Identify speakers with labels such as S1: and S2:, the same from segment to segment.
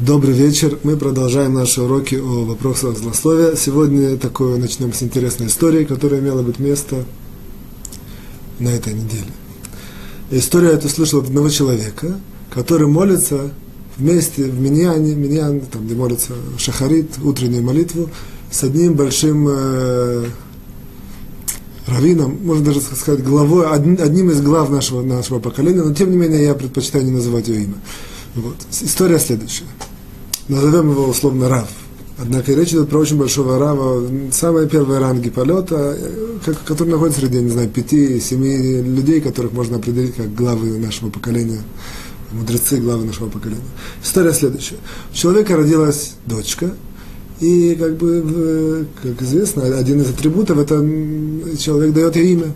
S1: Добрый вечер. Мы продолжаем наши уроки о вопросах злословия. Сегодня такое начнем с интересной истории, которая имела быть место на этой неделе. История эту слышал от одного человека, который молится вместе в Миньяне, Миньян, там, где молится Шахарит, утреннюю молитву, с одним большим э, раввином, можно даже сказать, главой, одним из глав нашего, нашего поколения, но тем не менее я предпочитаю не называть его имя. Вот. История следующая назовем его условно Рав. Однако речь идет про очень большого Рава, самые первые ранги полета, который находится среди, не знаю, пяти-семи людей, которых можно определить как главы нашего поколения, мудрецы главы нашего поколения. История следующая. У человека родилась дочка, и, как бы, как известно, один из атрибутов, это человек дает ей имя.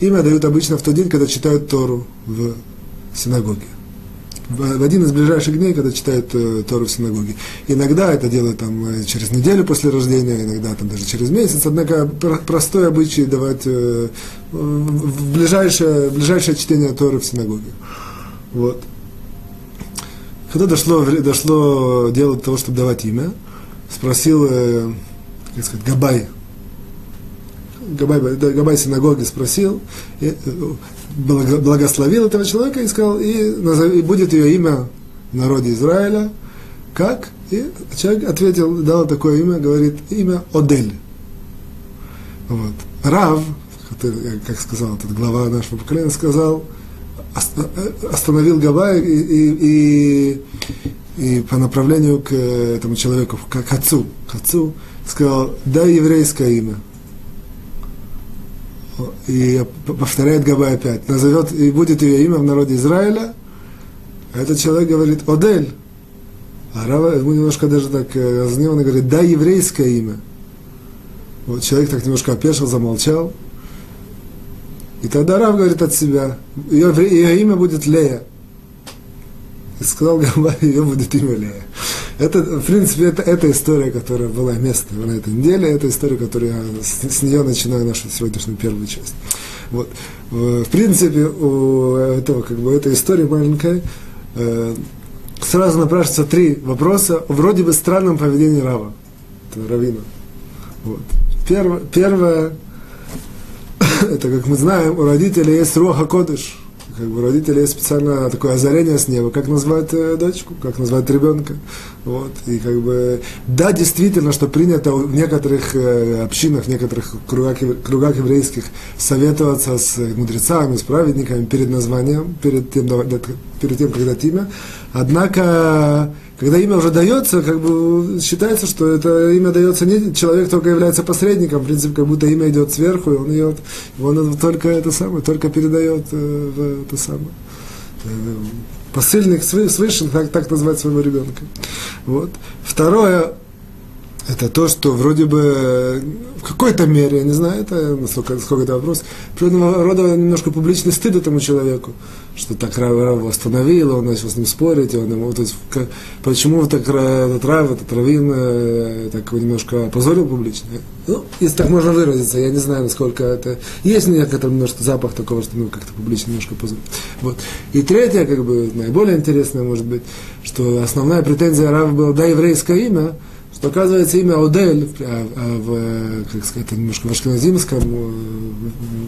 S1: Имя дают обычно в тот день, когда читают Тору в синагоге в один из ближайших дней, когда читают э, Тору в синагоге. Иногда это делают там, э, через неделю после рождения, иногда там, даже через месяц. Однако простой обычай давать э, в ближайшее, ближайшее чтение Торы в синагоге. Вот. Когда дошло, дошло дело до того, чтобы давать имя, спросил, э, как сказать, Габай, Габай, Габай синагоги спросил, э, благословил этого человека и сказал, и, назови, и будет ее имя в народе Израиля, как? И человек ответил, дал такое имя, говорит, имя Одель. Вот. Рав, который, как сказал этот глава нашего поколения, сказал, остановил Габая и, и, и, и по направлению к этому человеку, к, к отцу, к отцу, сказал, дай еврейское имя и повторяет Габай опять, назовет, и будет ее имя в народе Израиля, а этот человек говорит Одель. А Рава ему немножко даже так э, разгневанно говорит, да, еврейское имя. Вот человек так немножко опешил, замолчал. И тогда Рав говорит от себя, ее, ее имя будет Лея. И сказал Габай, ее будет имя Лея. Это, в принципе, это, это история, которая была место на этой неделе, это история, которую я с, с нее начинаю нашу сегодняшнюю первую часть. Вот. В, в принципе, у этого, как бы, этой истории маленькой э, сразу напрашиваются три вопроса о вроде бы странном поведении Рава, Равина. Вот. Первое, первое, это, как мы знаем, у родителей есть Роха Кодыш – как бы есть специально такое озарение с неба, как назвать э, дочку, как назвать ребенка. Вот. И как бы, да, действительно, что принято в некоторых э, общинах, в некоторых кругах, кругах еврейских советоваться с мудрецами, с праведниками перед названием, перед тем, перед тем, когда имя. Однако, когда имя уже дается, как бы считается, что это имя дается не человек только является посредником, в принципе, как будто имя идет сверху, и он ее, он только это самое, только передает э, это самое. Э, посыльных свыше, так, так назвать своего ребенка. Вот. Второе, это то, что вроде бы в какой-то мере, я не знаю, это насколько, сколько это вопрос, определенного рода немножко публичный стыд этому человеку, что так Рав его остановил, он начал с ним спорить, он ему, то есть, как, почему так этот Рав, этот Равин э, так его немножко опозорил публично. Ну, если так можно выразиться, я не знаю, насколько это... Есть некоторый немножко запах такого, что ну, как-то публично немножко позорил. Вот. И третье, как бы, наиболее интересное, может быть, что основная претензия Рава была, да, еврейское имя, что оказывается имя Одель, а, а в, как сказать, немножко в ашкеназимском э,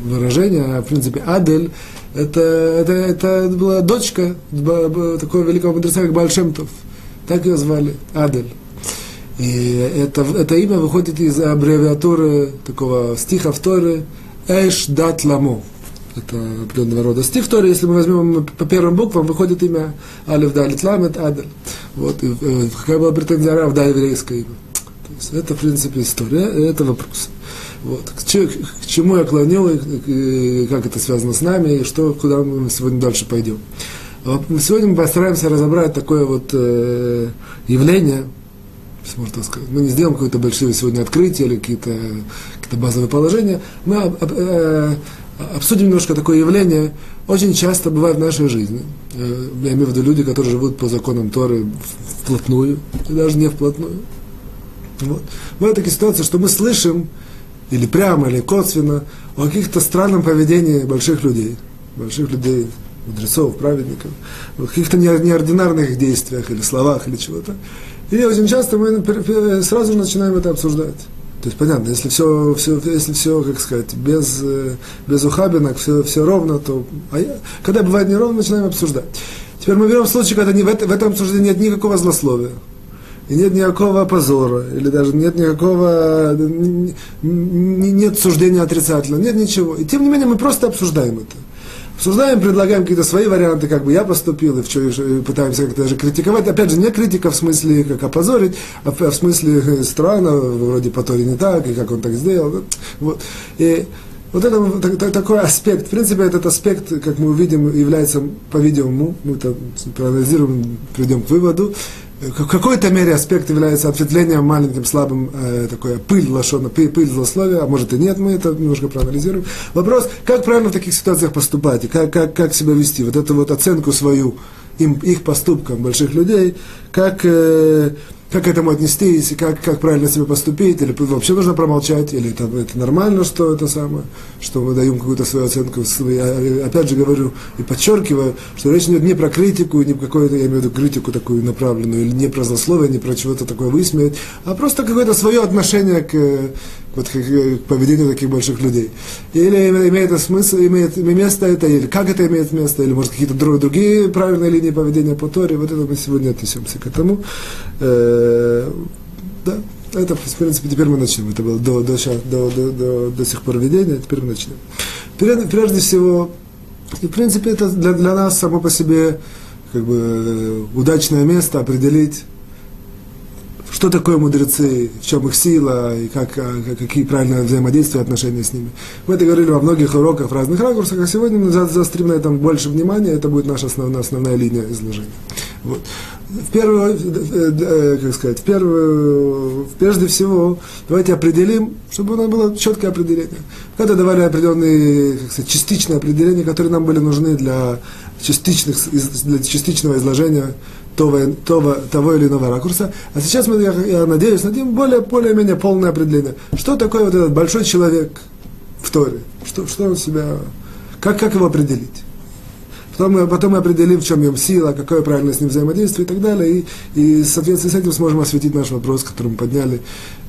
S1: выражении, а в принципе Адель, это, это, это была дочка такого великого мудреца, как Бальшемтов. Так ее звали, Адель. И это, это имя выходит из аббревиатуры такого стиха в Торе Эш Дат Ламо это определенного рода стих Торы, если мы возьмем по первым буквам, выходит имя Алиф Далит Ламет Адель. Вот, и, э, какая была претензия Рав, да, еврейское имя. То есть это, в принципе, история, это вопрос. Вот. К, к чему я клонил, и, и как это связано с нами, и что, куда мы сегодня дальше пойдем. Сегодня мы постараемся разобрать такое вот э, явление, можно сказать. Мы не сделаем какое-то большое сегодня открытие или какие-то какие базовые положения. Мы э, обсудим немножко такое явление, очень часто бывает в нашей жизни. Э, я имею в виду люди, которые живут по законам Торы вплотную, и даже не вплотную. Вот. Бывает такая ситуация, что мы слышим, или прямо, или косвенно, о каких-то странном поведении больших людей. Больших людей мудрецов, праведников, в каких-то неординарных действиях или словах или чего-то. И очень часто мы сразу же начинаем это обсуждать. То есть понятно, если все, все, если все, как сказать, без, э, без ухабинок, все, все ровно, то а я, когда бывает неровно, начинаем обсуждать. Теперь мы берем случай, когда не, в, это, в этом обсуждении нет никакого злословия. И нет никакого позора, или даже нет никакого, нет суждения отрицательного, нет ничего. И тем не менее мы просто обсуждаем это. Обсуждаем, предлагаем какие-то свои варианты, как бы я поступил, и в чем пытаемся как-то даже критиковать. Опять же, не критика в смысле, как опозорить, а в смысле э, странно, вроде по не так, и как он так сделал. Вот. И вот это такой аспект, в принципе, этот аспект, как мы увидим, является, по-видимому, мы это проанализируем, придем к выводу, в какой-то мере аспект является ответвлением маленьким, слабым, э, такое пыль лошона, пыль, пыль злословия, а может и нет, мы это немножко проанализируем. Вопрос, как правильно в таких ситуациях поступать, и как, как, как себя вести, вот эту вот оценку свою им, их поступкам больших людей, как, э, как к этому отнестись, и как, как правильно себе поступить, или вообще нужно промолчать, или это, это нормально, что это самое, что мы даем какую-то свою оценку. Я опять же говорю и подчеркиваю, что речь идет не про критику, не про какую-то, я имею в виду критику такую направленную, или не про злословие, не про чего-то такое высмеять, а просто какое-то свое отношение к, вот, к, к поведению таких больших людей. Или имеет это смысл, имеет место это, или как это имеет место, или может какие-то другие правильные линии поведения по Торе, вот это мы сегодня отнесемся к этому. Э, да, это, в принципе, теперь мы начнем. Это было до, до, до, до, до, до сих пор видения, теперь мы начнем. Прежде всего, и, в принципе, это для, для нас само по себе как бы, удачное место определить, что такое мудрецы, в чем их сила, и как, как, какие правильные взаимодействия, отношения с ними. Мы это говорили во многих уроках в разных ракурсах, а сегодня мы заострим на этом больше внимания, это будет наша основная, основная линия изложения. Вот в первую, э, э, как сказать, в первую, прежде всего, давайте определим, чтобы у нас было четкое определение. Когда давали определенные, как сказать, частичные определения, которые нам были нужны для, частичных, для частичного изложения того, того, того или иного ракурса. А сейчас мы, я, я надеюсь, дадим более, более-менее полное определение. Что такое вот этот большой человек в Торе? Что, что он себя, как, как его определить? Потом мы, потом мы определим, в чем его сила, какое правильное с ним взаимодействие и так далее. И, и в соответствии с этим сможем осветить наш вопрос, который мы подняли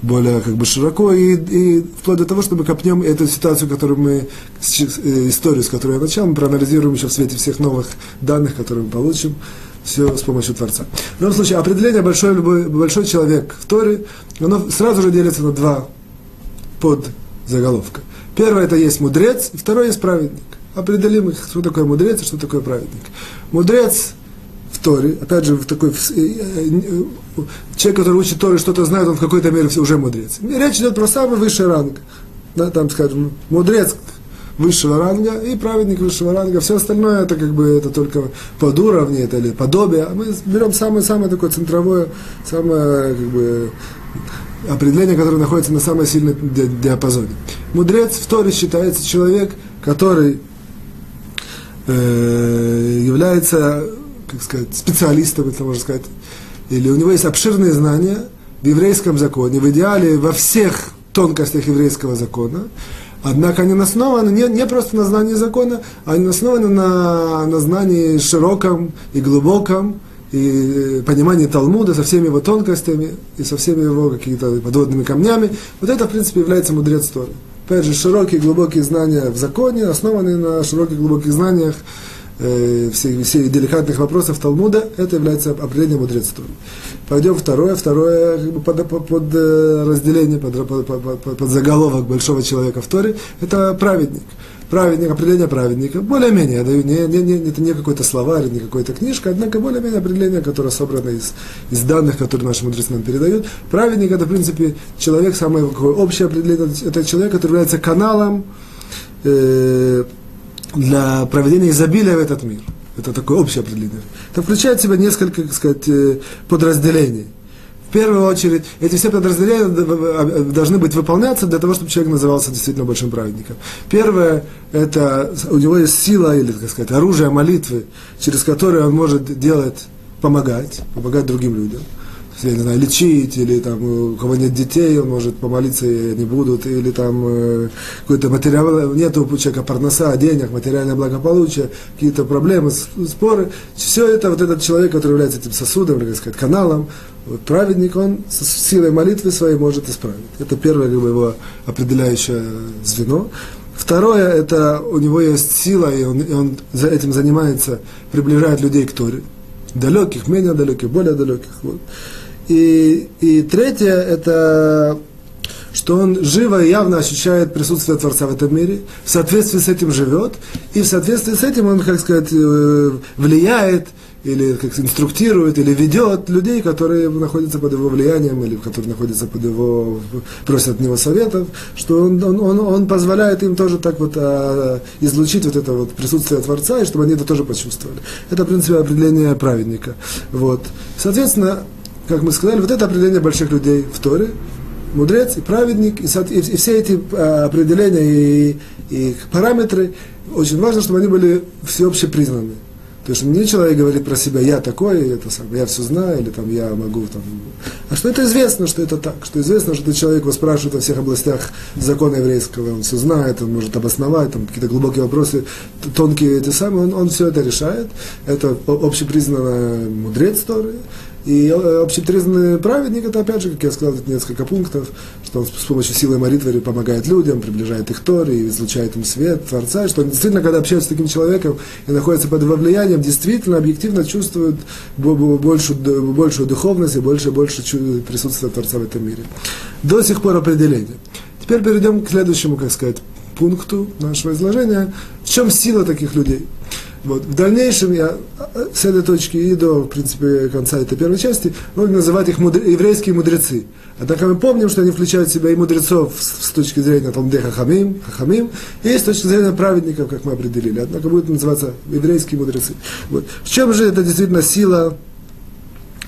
S1: более как бы широко. И, и вплоть до того, чтобы копнем эту ситуацию, которую мы, э, историю, с которой я начал, мы проанализируем еще в свете всех новых данных, которые мы получим все с помощью Творца. В любом случае, определение большой, любой, большой человек в Торе, оно сразу же делится на два под заголовка. Первое это есть мудрец, и второе есть праведник определим их, что такое мудрец и что такое праведник. Мудрец в Торе, опять же, в такой, э, э, человек, который учит Торы, что-то знает, он в какой-то мере уже мудрец. Речь идет про самый высший ранг. Да, там, скажем, мудрец высшего ранга и праведник высшего ранга. Все остальное это как бы это только под уровни, это или подобие. Мы берем самое-самое такое центровое, самое как бы определение, которое находится на самой сильной диапазоне. Мудрец в Торе считается человек, который э, является, как сказать, специалистом, это можно сказать, или у него есть обширные знания в еврейском законе, в идеале во всех тонкостях еврейского закона, однако они основаны не, не просто на знании закона, они основаны на, на знании широком и глубоком, и понимании Талмуда со всеми его тонкостями и со всеми его какими-то подводными камнями. Вот это, в принципе, является мудрец Торы опять же, широкие, глубокие знания в законе, основанные на широких, глубоких знаниях э, всех, всех деликатных вопросов Талмуда, это является определением мудрецства. Пойдем второе, второе как бы под, под, под э, разделение, под, под, под, под заголовок большого человека в Торе, это праведник праведник, определение праведника, более-менее, я даю, не, не, не, это не какой-то словарь, не какая-то книжка, однако более-менее определение, которое собрано из, из данных, которые наши мудрецы нам передают. Праведник это, в принципе, человек, самое какое общее определение, это человек, который является каналом э, для проведения изобилия в этот мир. Это такое общее определение. Это включает в себя несколько, так сказать, э, подразделений. В первую очередь, эти все подразделения должны быть выполняться для того, чтобы человек назывался действительно большим праведником. Первое, это у него есть сила, или, так сказать, оружие молитвы, через которое он может делать, помогать, помогать другим людям. Я не знаю, лечить, или там у кого нет детей, он может помолиться и не будут, или там э, какой-то материал, нет у человека парноса, денег, материальное благополучие, какие-то проблемы, споры. Все это вот этот человек, который является этим сосудом, или, как сказать, каналом, вот праведник, он с силой молитвы своей может исправить. Это первое как бы, его определяющее звено. Второе, это у него есть сила, и он, и он за этим занимается, приближает людей к Торе. Далеких, менее далеких, более далеких. Вот. И, и третье, это что он живо и явно ощущает присутствие Творца в этом мире, в соответствии с этим живет, и в соответствии с этим он, как сказать, э, влияет или как инструктирует, или ведет людей, которые находятся под его влиянием, или которые находятся под его, просят от него советов, что он, он, он, он позволяет им тоже так вот а, излучить вот это вот присутствие Творца, и чтобы они это тоже почувствовали. Это, в принципе, определение праведника. Вот. Соответственно, как мы сказали, вот это определение больших людей в Торе, мудрец и праведник, и, и, и все эти а, определения и, и параметры, очень важно, чтобы они были всеобще признаны. То есть не человек говорит про себя, я такой, это я все знаю, или там я могу там. А что это известно, что это так, что известно, что человек его спрашивает во всех областях закона еврейского, он все знает, он может обосновать, там какие-то глубокие вопросы, тонкие эти самые, он, он все это решает. Это общепризнанный мудрец Торы, и э, общепризнанный праведник, это опять же, как я сказал, это несколько пунктов, что он с помощью силы молитвы помогает людям, приближает их Торе, и излучает им свет Творца, что он действительно, когда общается с таким человеком и находится под его влиянием, действительно, объективно чувствует большую, большую духовность и больше больше присутствия Творца в этом мире. До сих пор определение. Теперь перейдем к следующему, как сказать, пункту нашего изложения. В чем сила таких людей? Вот. В дальнейшем я с этой точки и до, в принципе, конца этой первой части будем называть их мудр... еврейские мудрецы. Однако мы помним, что они включают в себя и мудрецов с, с точки зрения Талмуде Хахамим, Хахамим, и с точки зрения праведников, как мы определили. Однако будут называться еврейские мудрецы. Вот. В чем же это действительно сила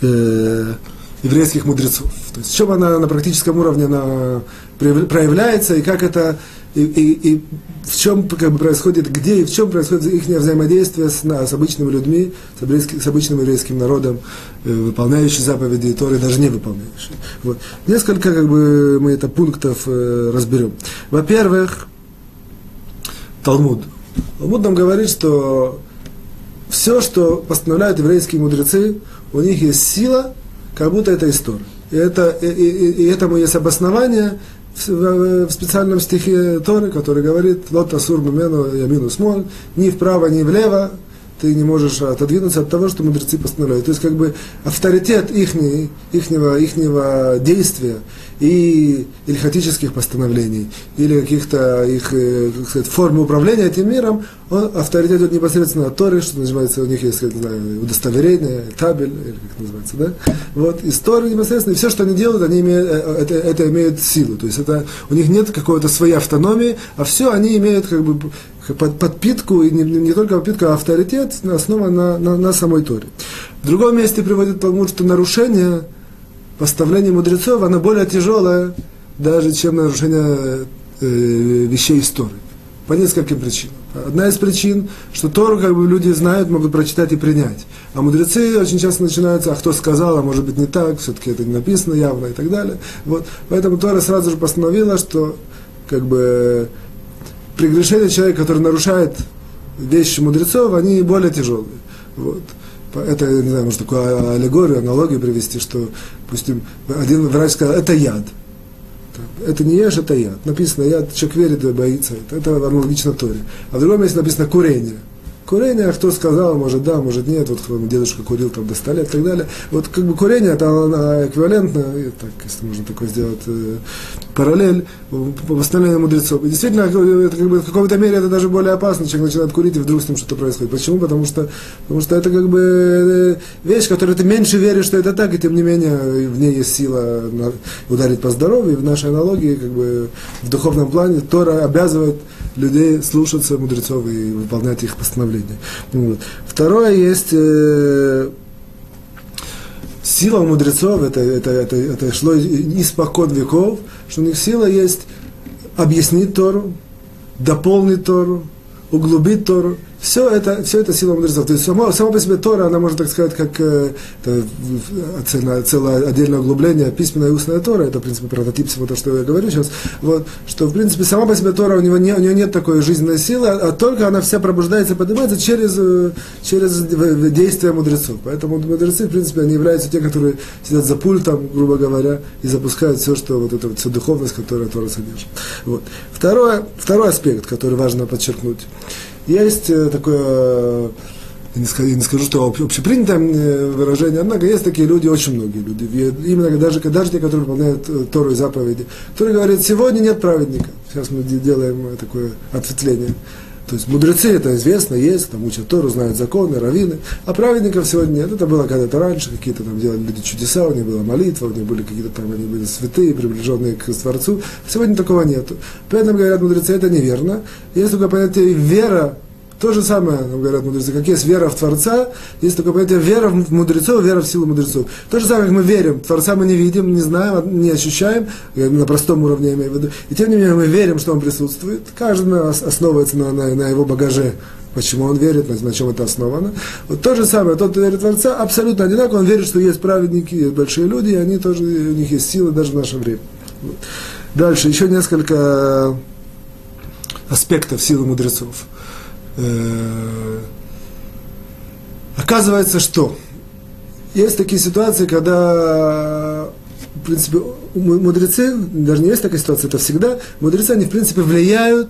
S1: э, еврейских мудрецов? То есть в чем она на практическом уровне она проявляется, и как это и, и, и в чем как бы, происходит, где и в чем происходит их взаимодействие с, на, с обычными людьми, с, с обычным еврейским народом, э, выполняющий заповеди и Торы, даже не выполняющий. Вот. Несколько как бы, мы это пунктов э, разберем. Во-первых, Талмуд. Талмуд нам говорит, что все, что постановляют еврейские мудрецы, у них есть сила, как будто это история. И, это, и, и, и этому есть обоснование в, в специальном стихе Торы, который говорит «Лот асур мумену ямину смоль», ни вправо, ни влево, ты не можешь отодвинуться от того, что мудрецы постановляют. То есть, как бы, авторитет ихний, ихнего, ихнего действия и ильхатических постановлений, или каких-то их, э, как сказать, форм управления этим миром, он, авторитет идет непосредственно от Торы, что называется, у них есть, не знаю, удостоверение, табель, или как называется, да? Вот, из Торы непосредственно, и все, что они делают, они имеют, э, это, это имеет силу. То есть, это, у них нет какой-то своей автономии, а все они имеют, как бы, под, подпитку, и не, не только подпитку, а авторитет, основан на, на, на самой Торе. В другом месте приводит Талмуд, что нарушение поставление мудрецов, оно более тяжелое, даже чем нарушение э, вещей истории. По нескольким причинам. Одна из причин, что Тору как бы люди знают, могут прочитать и принять. А мудрецы очень часто начинаются, а кто сказал, а может быть не так, все-таки это не написано явно и так далее. Вот. Поэтому Тора сразу же постановила, что как бы прегрешения человека, который нарушает вещи мудрецов, они более тяжелые. Вот это, не знаю, может такую аллегорию, аналогию привести, что, допустим, один врач сказал, это яд. Это не ешь, это яд. Написано яд, человек верит боится. Это, это аналогично Торе. А в другом месте написано курение. Курение, кто сказал, может да, может нет, вот дедушка курил там до 100 лет и так далее. Вот как бы курение, это эквивалентно, так, если можно такое сделать, э, параллель по восстановлению мудрецов. И действительно, это как бы в какой-то мере это даже более опасно, человек начинает курить, и вдруг с ним что-то происходит. Почему? Потому что, потому что это как бы э, вещь, которой ты меньше веришь, что это так, и тем не менее в ней есть сила ударить по здоровью. И в нашей аналогии, как бы в духовном плане, Тора обязывает людей слушаться мудрецов и выполнять их постановления. Вот. Второе есть э, сила мудрецов, это, это, это, это шло испокон веков, что у них сила есть объяснить Тору, дополнить Тору, углубить Тору, Все это, все это сила мудрецов. То есть само, само по себе Тора, она может, так сказать, как э, это, целое, целое отдельное углубление, письменная и устная Тора, это, в принципе, прототип всего того, что я говорю сейчас, вот, что, в принципе, сама по себе Тора, у, него не, у нее нет такой жизненной силы, а, только она вся пробуждается, поднимается через, э, через действия мудрецов. Поэтому мудрецы, в принципе, они являются те, которые сидят за пультом, грубо говоря, и запускают все, что вот вот, всю духовность, которая Тора содержит. Вот. Второе, второй аспект, который важно подчеркнуть. Есть э, такое, скажу, я не скажу, что общепринятое э, выражение, однако есть такие люди, очень многие люди, именно даже, даже те, которые выполняют э, Тору и заповеди, которые говорят, сегодня нет праведника. Сейчас мы делаем такое ответвление. То есть мудрецы, это известно, есть, там учат Тору, знают законы, раввины, а праведников сегодня нет. Это было когда-то раньше, какие-то там делали люди чудеса, у них была молитва, у них были какие-то там, они были святые, приближенные к Творцу. Сегодня такого нет. Поэтому, говорят мудрецы, это неверно. Есть только понятие вера то же самое, нам говорят мудрецы, как есть вера в Творца, есть такое понятие вера в мудрецов, вера в силу мудрецов. То же самое, как мы верим, Творца мы не видим, не знаем, не ощущаем, на простом уровне я имею в виду, и тем не менее мы верим, что Он присутствует. Каждый основывается на, на, на его багаже, почему он верит, на, чем это основано. Вот то же самое, тот, кто верит в Творца, абсолютно одинаково, он верит, что есть праведники, есть большие люди, и они тоже, у них есть силы даже в наше время. Вот. Дальше, еще несколько аспектов силы мудрецов. Э, оказывается, что есть такие ситуации, когда, в принципе, мудрецы, даже не есть такая ситуация, это всегда, мудрецы, они, в принципе, влияют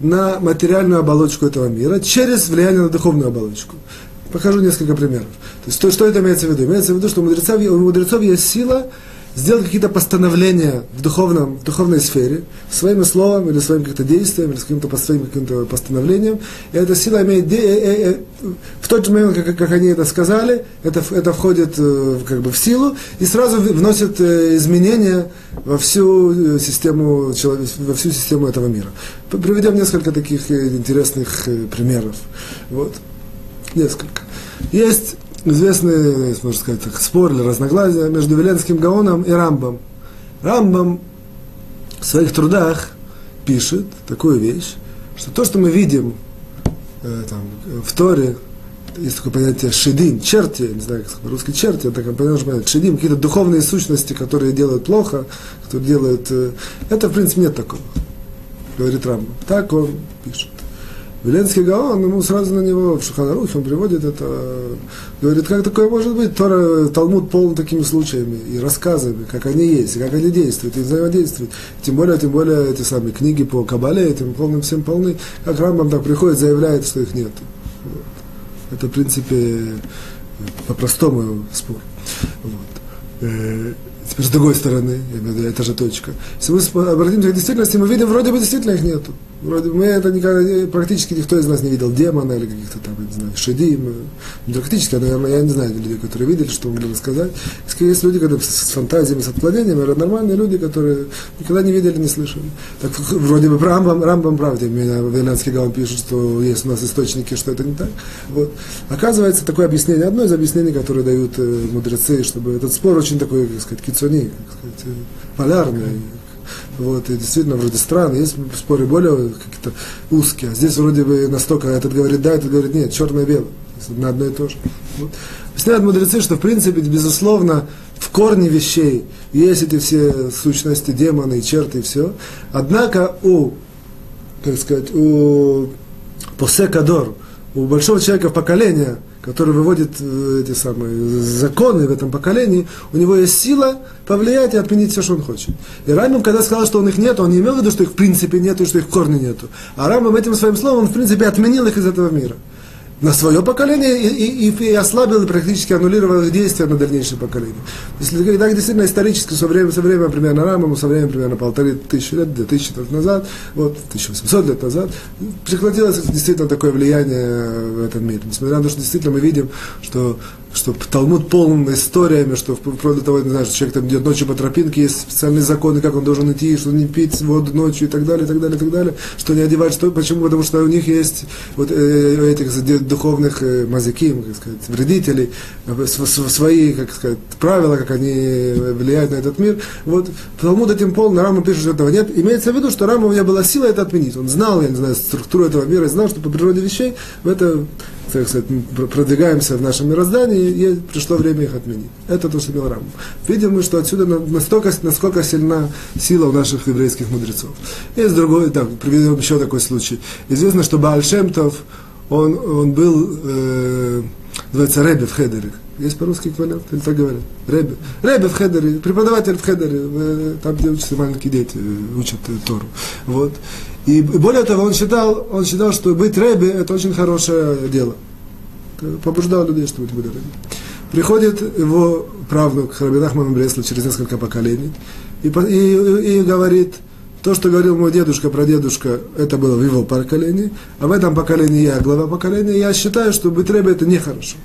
S1: на материальную оболочку этого мира через влияние на духовную оболочку. Покажу несколько примеров. То есть, то, что это имеется в виду? Имеется в виду, что у мудрецов, у мудрецов есть сила сделать какие-то постановления в, духовном, в духовной сфере, своим словом или своим каким-то действием, или каким-то своим каким-то постановлением. И эта сила имеет... Де, э, э, э, в тот же момент, как, как они это сказали, это, это входит э, как бы в силу и сразу вносит э, изменения во всю систему, во всю систему этого мира. Приведем несколько таких э, интересных э, примеров. Вот. Несколько. Есть известный, можно сказать, спор или разногласие между Веленским Гаоном и Рамбом. Рамбом в своих трудах пишет такую вещь, что то, что мы видим э, там, в Торе, есть такое понятие шедим, черти, не знаю, как по-русски черти, это как понятие, шедим, какие-то духовные сущности, которые делают плохо, которые делают... Э, это, в принципе, нет такого, говорит Рамбом. Так он пишет. Веленский Гаон, ему сразу на него, в Шуханарухе, он приводит это, говорит, как такое может быть? Тора, Талмуд полон такими случаями и рассказами, как они есть, как они действуют, и взаимодействуют. Тем более, тем более, эти самые книги по Кабале, этим полным всем полны, как Рамбам так приходит, заявляет, что их нет. Вот. Это, в принципе, по-простому спор. Вот. Э, теперь с другой стороны, это же точка. Если мы обратимся к действительности, мы видим, вроде бы действительно их нету. Вроде мы это никогда, практически никто из нас не видел демона или каких-то там, не знаю, шедим. Практически, наверное, я не знаю людей, которые видели, что могли сказать. Есть люди, которые с фантазиями, с отклонениями, это нормальные люди, которые никогда не видели, не слышали. Так вроде бы Рамбам, Рамбам правда, меня Венанский Гаон пишет, что есть у нас источники, что это не так. Вот. Оказывается, такое объяснение, одно из объяснений, которые дают э, мудрецы, чтобы этот спор очень такой, как сказать, кицуни, как сказать, э, полярный, вот, и действительно, вроде странно, есть споры более какие-то узкие, а здесь вроде бы настолько, этот говорит да, этот говорит нет, черное-белое, на одно и то же. Вот. Объясняют мудрецы, что в принципе, безусловно, в корне вещей есть эти все сущности, демоны и черты и все. Однако у, как сказать, у Посекадор, у большого человека поколения – который выводит э, эти самые законы в этом поколении, у него есть сила повлиять и отменить все, что он хочет. И Рамбам, когда сказал, что у них нет, он не имел в виду, что их в принципе нет и что их в корне нету. А Рамбам этим своим словом, он в принципе отменил их из этого мира на свое поколение и, и, и ослабил и практически аннулировал их действия на дальнейшее поколение. Если так действительно исторически, со временем, со временем примерно Рамаму, со временем примерно полторы тысячи лет, две тысячи лет назад, вот, 1800 лет назад, прекратилось действительно такое влияние в этом мире. Несмотря на то, что действительно мы видим, что что Талмуд полон историями, что до того, не знаю, что человек там идет ночью по тропинке, есть специальные законы, как он должен идти, что не пить воду ночью и так далее, и так далее, и так далее, что не одевать, что, почему? Потому что у них есть вот э, этих духовных э, мазиким, как сказать, вредителей, э, свои, как сказать, правила, как они влияют на этот мир. Вот Талмуд этим полон, Рама пишет, что этого нет. Имеется в виду, что Рама у меня была сила это отменить. Он знал, я не знаю, структуру этого мира, знал, что по природе вещей в это так сказать, продвигаемся в нашем мироздании, и пришло время их отменить. Это то, что имел Рам. Видим мы, что отсюда настолько, насколько сильна сила у наших еврейских мудрецов. Есть другой, так, приведем еще такой случай. Известно, что Бааль Шемтов, он, он был, э, называется Ребе в Хедере. Есть по-русски эквивалент? Или так говорят? Ребе. Ребе в Хедере, преподаватель в Хедере, э, там, где учатся маленькие дети, э, учат э, Тору. Вот. И более того, он считал, он считал, что быть Рэби – это очень хорошее дело. Побуждал людей, что быть Рэби. Приходит его правнук Раби Нахман Бреслов через несколько поколений и, и, и говорит, то, что говорил мой дедушка про дедушка, это было в его поколении, а в этом поколении я глава поколения, я считаю, что быть Рэби – это нехорошо.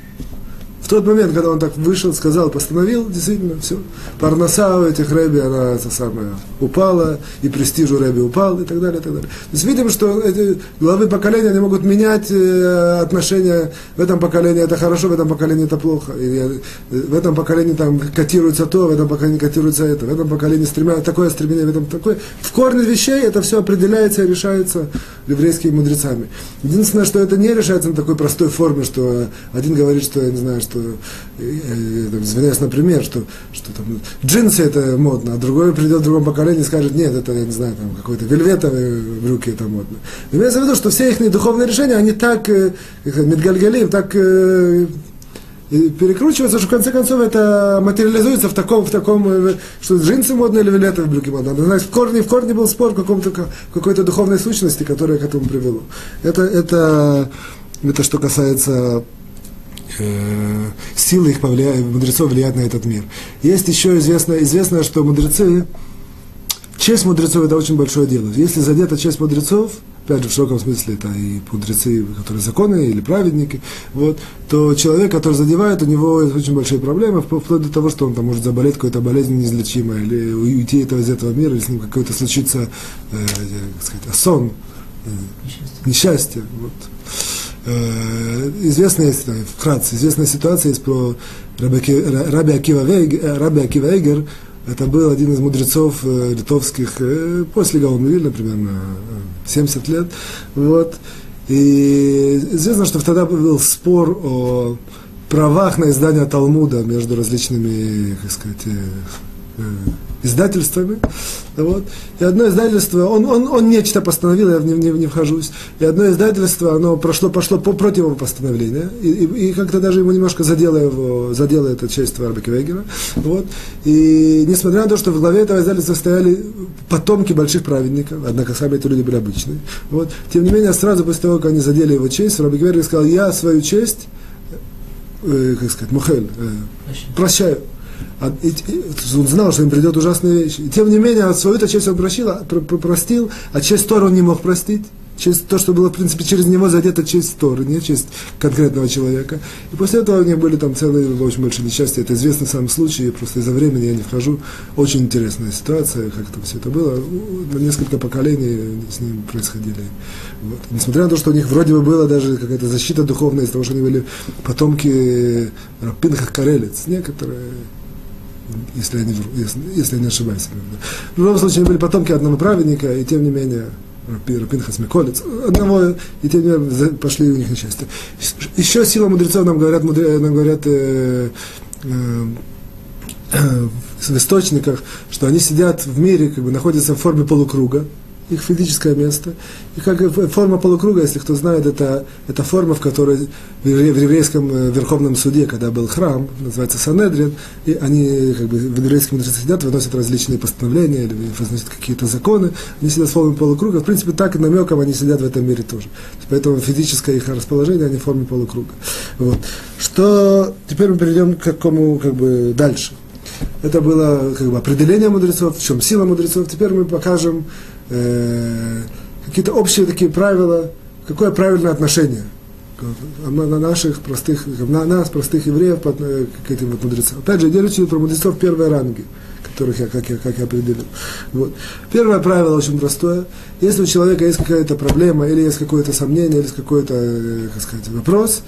S1: В тот момент, когда он так вышел, сказал, постановил, действительно, все. Парноса у этих рэби, она это самое, упала, и престиж у рэби упал, и так далее, и так далее. То есть видим, что эти главы поколения, они могут менять э, отношения. В этом поколении это хорошо, в этом поколении это плохо. И, э, в этом поколении там котируется то, в этом поколении котируется это. В этом поколении стремя, такое стремление, в этом такое. В корне вещей это все определяется и решается еврейскими мудрецами. Единственное, что это не решается на такой простой форме, что один говорит, что, я не знаю, что что, э, извиняюсь, например, что, что там, джинсы это модно, а другой придет в другом поколении и скажет, нет, это, я не знаю, там, какой-то вельветовые брюки это модно. Но имеется в виду, что все их духовные решения, они так, э, медгальгалим, так э, перекручивается, что в конце концов это материализуется в таком, в таком, э, что джинсы модные или вельветовые брюки модные. Знаешь, в корне, в корне был спор каком-то, какой-то духовной сущности, которая к этому привело. Это, это, это что касается э, силы их повлияют, мудрецов влияют на этот мир. Есть еще известно, известно, что мудрецы, честь мудрецов это очень большое дело. Если задета честь мудрецов, опять же, в широком смысле, это и мудрецы, которые законы или праведники, вот, то человек, который задевает, у него очень большие проблемы, вплоть до того, что он там может заболеть какой-то болезнью неизлечимой, или уйти этого, из этого мира, или с ним какой-то случится, э, как сказать, сон, э, несчастье вот. Э, известная, вкратце, известная ситуация есть про Раби, Акива, Вейгер, э, Раби Акива Вейгер, это был один из мудрецов э, литовских после Гаона Вильна, примерно 70 лет. Вот. И известно, что тогда был спор о правах на издание Талмуда между различными, как сказать, издательствами. Вот. И одно издательство, он, он, он нечто постановил, я в не, не, не вхожусь, и одно издательство, оно прошло, пошло по, против его постановления, и, и, и как-то даже ему немножко задело, его, задело это честь Варбека Вегера. Вот. И несмотря на то, что в главе этого издательства стояли потомки больших праведников, однако сами эти люди были обычные, вот, тем не менее, сразу после того, как они задели его честь, Варбек Вегер сказал, я свою честь, э, как сказать, Мухель, э, прощаю. И, он знал, что им придет ужасная вещь. И тем не менее, свою-то честь он прощил, а, про, про, простил, а честь Тора он не мог простить. Через то, что было, в принципе, через него задета честь Торы, не честь конкретного человека. И после этого у них были там целые, очень большие несчастья. Это известный сам случай, просто из-за времени я не вхожу. Очень интересная ситуация, как это все это было. Несколько поколений с ним происходили. Вот. Несмотря на то, что у них вроде бы была даже какая-то защита духовная из того, что они были потомки Пинхах Карелец, некоторые если я не, если, если я не ошибаюсь. В любом случае, они были потомки одного праведника, и тем не менее, Рапинхас Миколец, одного, и тем не менее, пошли у них несчастье. Еще сила мудрецов нам говорят, мудре, нам говорят э, э, э, в источниках, что они сидят в мире, как бы находятся в форме полукруга, их физическое место. И как форма полукруга, если кто знает, это, это форма, в которой в еврейском э, верховном суде, когда был храм, называется Санедрин, и они как бы в еврейском мудрецы сидят, выносят различные постановления или выносят какие-то законы, они сидят в форме полукруга. В принципе, так и намеком они сидят в этом мире тоже. Поэтому физическое их расположение, они в форме полукруга. Вот. Что теперь мы перейдем к какому как бы дальше. Это было как бы определение мудрецов, в чем сила мудрецов. Теперь мы покажем э, какие-то общие такие правила, какое правильное отношение на наших простых, на нас, простых евреев, к этим вот мудрецам. Опять же, я речь про мудрецов первой ранги, которых я, как я, как я определил. Вот. Первое правило очень простое. Если у человека есть какая-то проблема, или есть какое-то сомнение, или есть какой-то, э, как сказать, вопрос,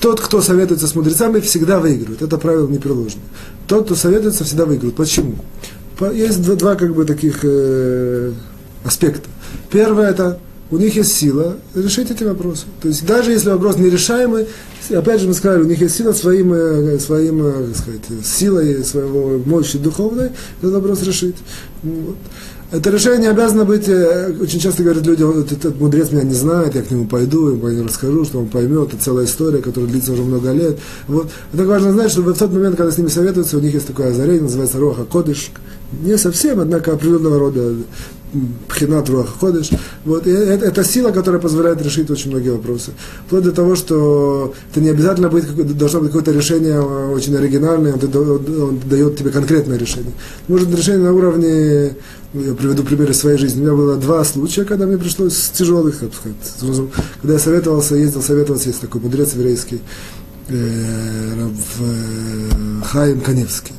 S1: тот, кто советуется с мудрецами, всегда выигрывает. Это правило непреложное. Тот, кто советуется, всегда выигрывает. Почему? Есть два, два как бы таких э, аспекта. Первое это у них есть сила решить эти вопросы. То есть даже если вопрос нерешаемый, опять же мы сказали, у них есть сила своим, э, своим э, как сказать, силой своего мощи духовной этот вопрос решить. Вот. Это решение обязано быть, э, очень часто говорят люди, вот этот мудрец меня не знает, я к нему пойду, ему не расскажу, что он поймет, это целая история, которая длится уже много лет. Вот. Так важно знать, что в тот момент, когда с ними советуются, у них есть такое озарение, называется Роха Кодыш. Не совсем, однако определенного рода Пхинат Руаха Ходыш. Вот, это, это сила, которая позволяет решить очень многие вопросы. Вплоть до того, что это не обязательно быть, должно быть какое-то решение э, очень оригинальное, он, он, дает тебе конкретное решение. Может решение на уровне, я приведу пример из своей жизни. У меня было два случая, когда мне пришлось с тяжелых, так сказать, когда я советовался, ездил советоваться, есть такой мудрец еврейский, э, э, Хаим Каневский.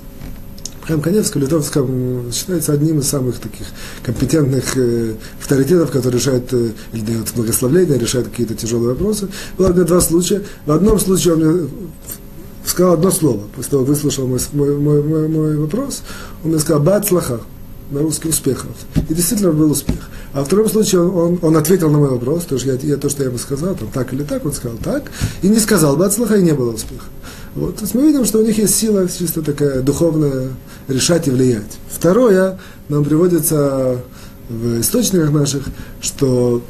S1: Хайм Каневский в Литовском считается одним из самых таких компетентных э, авторитетов, который решает э, или дает благословление, решает какие-то тяжелые вопросы. Было у меня два случая. В одном случае он мне сказал одно слово, после того, выслушал мой, мой, мой, мой, вопрос, он мне сказал «бацлаха», на русский успехов. И действительно был успех. А во втором случае он, он, он ответил на мой вопрос, то, что я, я, то, что я ему сказал, там, так или так, он сказал так, и не сказал «бацлаха», и не было успеха. Вот. То есть мы видим, что у них есть сила чисто такая духовная решать и влиять. Второе, нам приводится в источниках наших, что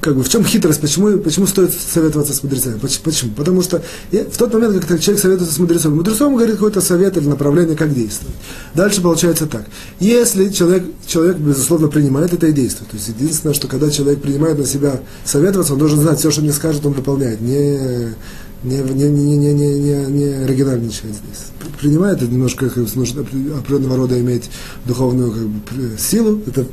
S1: как бы в чем хитрость, почему, почему стоит советоваться с мудрецами? Почему? Потому что в тот момент, когда человек советуется с мудрецом, мудрецом говорит какой-то совет или направление, как действовать. Дальше получается так. Если человек, человек, безусловно, принимает это и действует. То есть единственное, что когда человек принимает на себя советоваться, он должен знать, все, что мне скажет, он выполняет. Не не, не, не, не, не, не, не оригинальничает здесь. Принимает это немножко, как нужно определенного рода иметь духовную как бы, силу. Это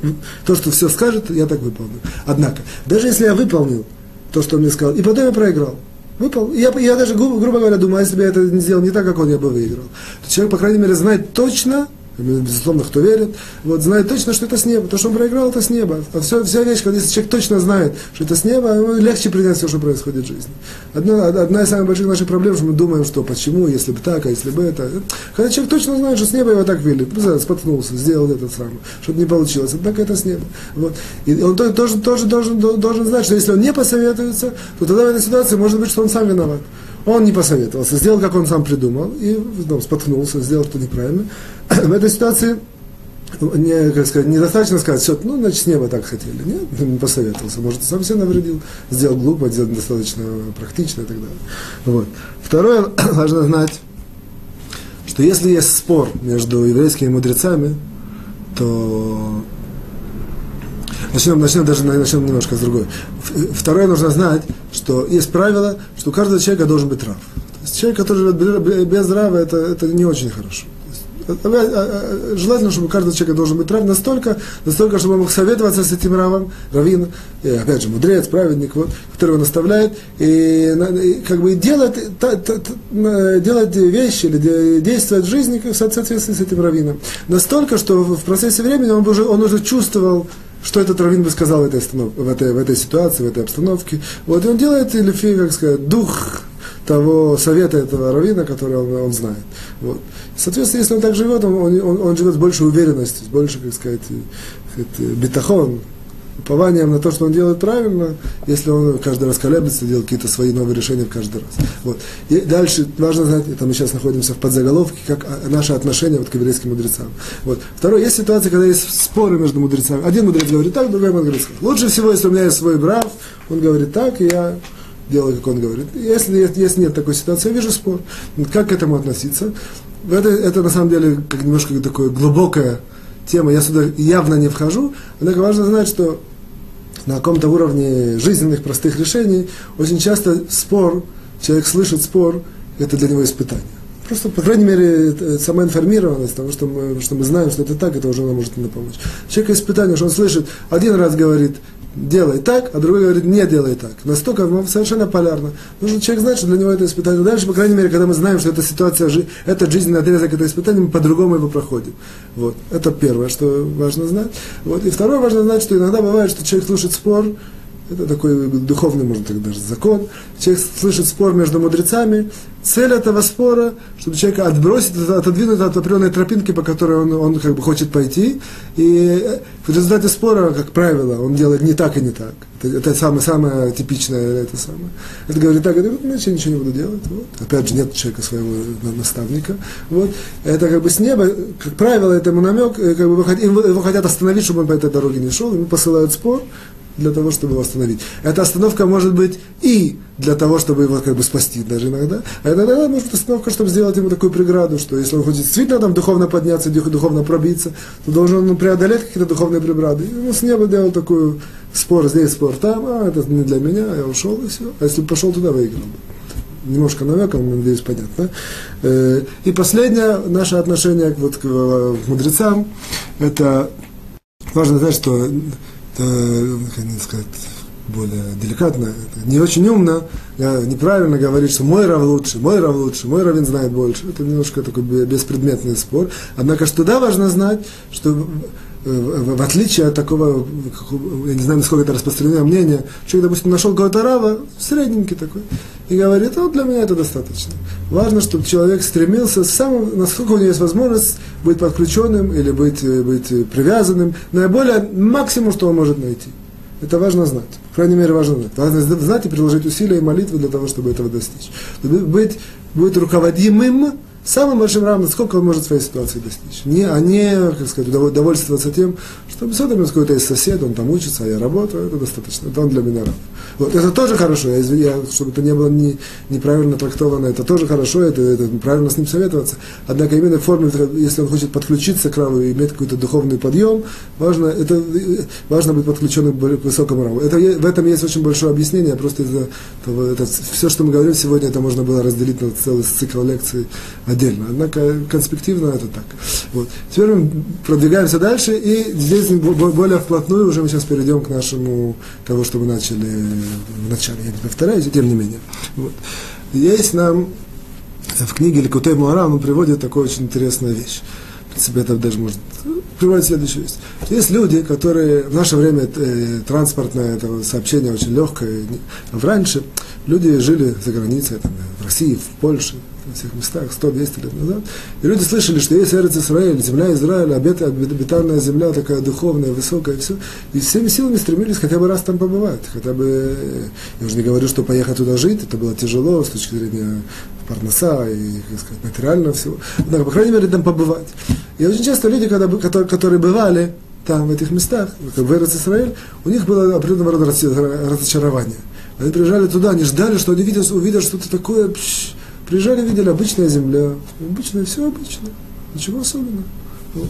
S1: то, что все скажет, я так выполню. Однако, даже если я выполнил то, что он мне сказал, и потом я проиграл, выполнил, я, я даже, грубо говоря, думаю, а если бы я это не сделал не так, как он, я бы выиграл. То человек, по крайней мере, знает точно, безусловно, кто верит, вот, знает точно, что это с неба. То, что он проиграл, это с неба. А все, вся вещь, когда если человек точно знает, что это с неба, ему легче принять все, что происходит в жизни. Одна, одна из самых больших наших проблем, что мы думаем, что почему, если бы так, а если бы это. Когда человек точно знает, что с неба его так вели, споткнулся, сделал этот самый, чтобы не получилось. Однако это с неба. Вот. И он тоже, тоже должен, должен знать, что если он не посоветуется, то тогда в этой ситуации может быть, что он сам виноват. Он не посоветовался, сделал, как он сам придумал, и ну, споткнулся, сделал что неправильно. В этой ситуации не, как сказать, недостаточно сказать, все, ну, значит, с неба так хотели. Нет, не посоветовался. Может, сам себе навредил, сделал глупо, сделал недостаточно практично и так далее. Вот. Второе, важно знать, что если есть спор между еврейскими мудрецами, то Начнем, начнем даже начнем немножко с другой. Второе нужно знать, что есть правило, что у каждого человека должен быть рав. Человек, который живет без рава, это, это не очень хорошо. Э, э, э, желательно, чтобы у каждого человека должен быть рав настолько, настолько, чтобы он мог советоваться с этим равом, раввин, и, опять же, мудрец, праведник, вот, который его наставляет, и, и как бы делать, та, та, та, делать вещи или действовать в жизни в соответствии с этим раввином. Настолько, что в процессе времени он уже, он уже чувствовал что этот раввин бы сказал в этой, в этой, в этой ситуации, в этой обстановке. Вот, и он делает, или как сказать, дух того совета этого раввина, который он, он знает. Вот. Соответственно, если он так живет, он, он, он живет с большей уверенностью, с большей, как сказать, бетахон, упованием на то, что он делает правильно, если он каждый раз колеблется, делает какие-то свои новые решения каждый раз. Вот. И дальше важно знать, это мы сейчас находимся в подзаголовке, как наше отношение вот к еврейским мудрецам. Вот. Второе, есть ситуация, когда есть споры между мудрецами. Один мудрец говорит так, другой говорит. Лучше всего, если у меня есть свой брав, он говорит так, и я делаю, как он говорит. Если, если нет такой ситуации, я вижу спор. Как к этому относиться? Это, это на самом деле как немножко такое глубокое тема, я сюда явно не вхожу, однако важно знать, что на каком-то уровне жизненных простых решений очень часто спор, человек слышит спор, это для него испытание. Просто, по крайней мере, сама информированность, того, что мы, что мы знаем, что это так, это уже нам может не помочь. Человек испытание, что он слышит, один раз говорит делай так, а другой говорит, не делай так. Настолько совершенно полярно. Нужно человек знать, что для него это испытание. Дальше, по крайней мере, когда мы знаем, что эта ситуация, этот жизненный отрезок, это испытание, мы по-другому его проходим. Вот. Это первое, что важно знать. Вот. И второе, важно знать, что иногда бывает, что человек слушает спор, это такой духовный, можно так даже закон. Человек слышит спор между мудрецами. Цель этого спора, чтобы человека отбросить, отодвинуть от определенной тропинки, по которой он, он как бы хочет пойти. И в результате спора, как правило, он делает не так и не так. Это, это самое, самое типичное. Это, самое. это говорит так, говорит, ну, я ничего не буду делать. Вот. Опять же, нет человека своего наставника. Вот. Это как бы с неба, как правило, этому намек, э, как бы его хотят остановить, чтобы он по этой дороге не шел, ему посылают спор, для того, чтобы его остановить. Эта остановка может быть и для того, чтобы его как бы спасти даже иногда, а иногда может быть остановка, чтобы сделать ему такую преграду, что если он хочет действительно там духовно подняться, духовно пробиться, то должен он преодолеть какие-то духовные преграды. И он с неба делал такой спор, здесь спор, там, а это не для меня, я ушел и все. А если бы пошел туда, выиграл бы немножко намеком, надеюсь, понятно. Э, и последнее наше отношение вот, к мудрецам, это важно знать, что это, как сказать, более деликатно, не очень умно, неправильно говорить, что мой рав лучше, мой рав лучше, мой равен знает больше. Это немножко такой беспредметный спор. Однако, что да, важно знать, что в отличие от такого, я не знаю, насколько это распространенное мнение, человек, допустим, нашел какого-то рава, средненький такой, и говорит, вот для меня это достаточно. Важно, чтобы человек стремился, самым, насколько у него есть возможность, быть подключенным или быть, быть привязанным, наиболее максимум, что он может найти. Это важно знать. По крайней мере, важно знать. Важно знать и приложить усилия и молитвы для того, чтобы этого достичь. Быть, быть руководимым самым большим равным, сколько он может своей ситуации достичь. Не, а не, как сказать, удовольствоваться тем, что без этого какой-то есть сосед, он там учится, а я работаю, это достаточно, это он для меня равен. Вот, это тоже хорошо, я, я, чтобы это не было не, неправильно трактовано, это тоже хорошо, это, это правильно с ним советоваться. Однако именно в форме, если он хочет подключиться к раву и иметь какой-то духовный подъем, важно, это, важно быть подключенным к высокому раву. Это, в этом есть очень большое объяснение, просто это, это, все, что мы говорим сегодня, это можно было разделить на целый цикл лекций отдельно. Однако конспективно это так. Вот. Теперь мы продвигаемся дальше, и здесь более вплотную уже мы сейчас перейдем к нашему, того, что мы начали в начале. Я не повторяюсь, тем не менее. Вот. Есть нам в книге Ликутей Муарам он приводит такую очень интересную вещь. В принципе, это даже может приводит следующую вещь. Есть люди, которые в наше время э, транспортное это сообщение очень легкое. Раньше люди жили за границей, там, в России, в Польше, во всех местах, 100-200 лет назад. И люди слышали, что есть Эрец Израиль, земля Израиля, обет, обетованная земля такая духовная, высокая, и все. И всеми силами стремились хотя бы раз там побывать. Хотя бы, я уже не говорю, что поехать туда жить, это было тяжело с точки зрения парноса и, как сказать, материального всего. Но, по крайней мере, там побывать. И очень часто люди, когда, которые, которые бывали там, в этих местах, как в Израиль, у них было определенного рода разочарование. Они приезжали туда, они ждали, что они видят, увидят что-то такое, пш, Приезжали, видели обычная земля, обычная, все обычно, ничего особенного. Вот.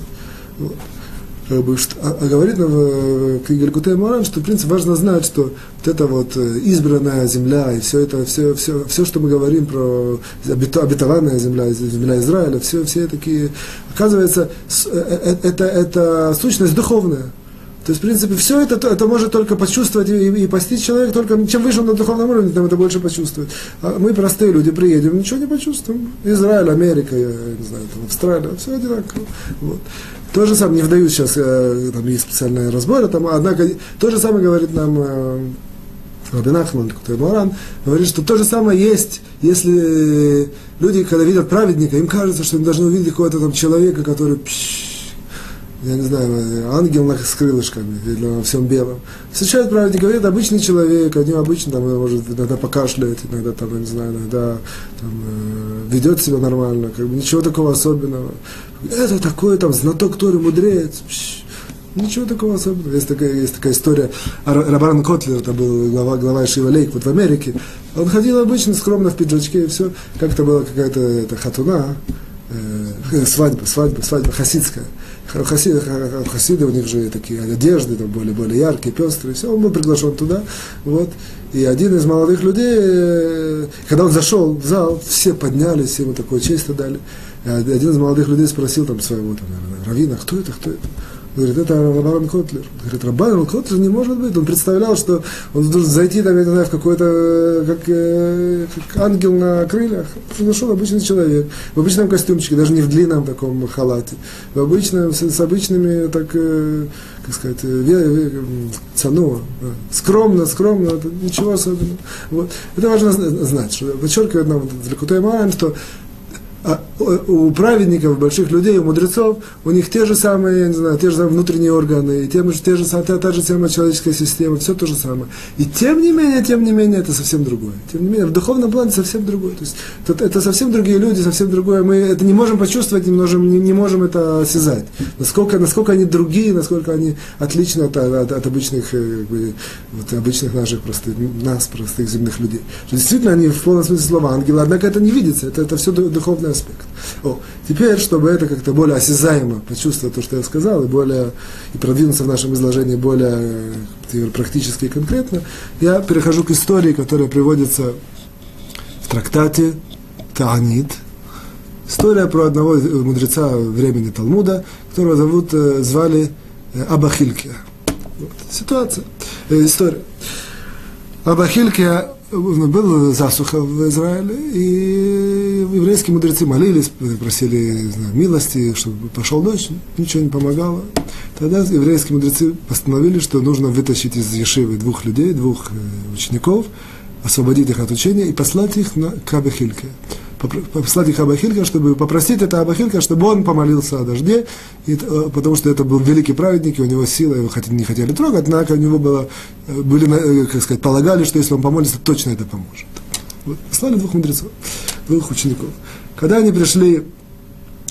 S1: Вот. Что, а, а говорит нам э, книга Лькутей Маран, что в принципе важно знать, что вот эта вот э, избранная земля и все это, все, все, все, что мы говорим про обетованная земля, земля Израиля, все, все такие, оказывается, э, это, это сущность духовная. То есть, в принципе, все это, это может только почувствовать и, и постичь человек, только чем выше он на духовном уровне, тем это больше почувствует. А мы, простые люди, приедем, ничего не почувствуем. Израиль, Америка, я не знаю, там, Австралия, все одинаково. Вот. То же самое, не вдаюсь сейчас, э, там есть специальные разборы, там, однако, то же самое говорит нам э, Рабин Ахман, который Маран, говорит, что то же самое есть, если люди, когда видят праведника, им кажется, что им должны увидеть какого-то там человека, который пш, я не знаю, ангел с крылышками или на всем белом. Встречают праведника, говорит, обычный человек, один обычно там, может иногда покашляет, иногда там, я не знаю, иногда там, э, ведет себя нормально, как бы ничего такого особенного. Это такой там знаток Торы, мудрец. Ничего такого особенного. Есть такая, есть такая история. Рабан Котлер, это был глава, глава Шива Лейк, вот в Америке. Он ходил обычно, скромно в пиджачке, и все. Как-то была какая-то это, хатуна, э, свадьба, свадьба, свадьба хасидская. Хасиды, хасиды, у них же такие одежды, там более, более яркие, пестрые, все, он был приглашен туда, вот, и один из молодых людей, э, когда он зашел в зал, все поднялись, все ему такую честь дали, один из молодых людей спросил там своего, там, равина, кто это, кто это? Говорит, это рав Арон Котлер. Говорит, рав Арон Котлер не может быть. Он представлял, что он должен зайти там, я не знаю, в какой-то, как, э, как ангел на крыльях. Зашел обычный человек, в обычном костюмчике, даже не в длинном таком халате, в обычном, с, с обычными, так, э, как сказать, э, цану, скромно, скромно, ничего особенного. Вот. Это важно знать, что подчеркивает нам вот, что а у праведников, больших людей, у мудрецов, у них те же самые, я не знаю, те же самые внутренние органы, и те, те же, та, та же самая человеческая система, все то же самое. И тем не менее, тем не менее, это совсем другое. Тем не менее, в духовном плане совсем другое. То есть это, это совсем другие люди, совсем другое. Мы это не можем почувствовать, не можем, не, не можем это осязать. Насколько, насколько они другие, насколько они отличны от, от, от обычных, э, как бы, вот, обычных наших простых, нас, простых земных людей. Что действительно, они в полном смысле слова ангелы, однако это не видится, это, это все духовное аспект. О, теперь, чтобы это как-то более осязаемо почувствовать то, что я сказал, и более и продвинуться в нашем изложении более теперь, практически и конкретно, я перехожу к истории, которая приводится в трактате Таанит. История про одного мудреца времени Талмуда, которого зовут, э, звали э, Абахилькия. Вот. Ситуация, э, история. Абахилькия была засуха в Израиле, и еврейские мудрецы молились, просили знаю, милости, чтобы пошел дождь, ничего не помогало. Тогда еврейские мудрецы постановили, что нужно вытащить из Ешивы двух людей, двух э, учеников, освободить их от учения и послать их на Кабехильке послать их Абахилька, чтобы попросить это Абахилька, чтобы он помолился о дожде, и, э, потому что это был великий праведник, и у него сила, его не хотели трогать, однако у него было, э, были, э, как сказать, полагали, что если он помолится, точно это поможет. Вот. Послали двух мудрецов, двух учеников. Когда они пришли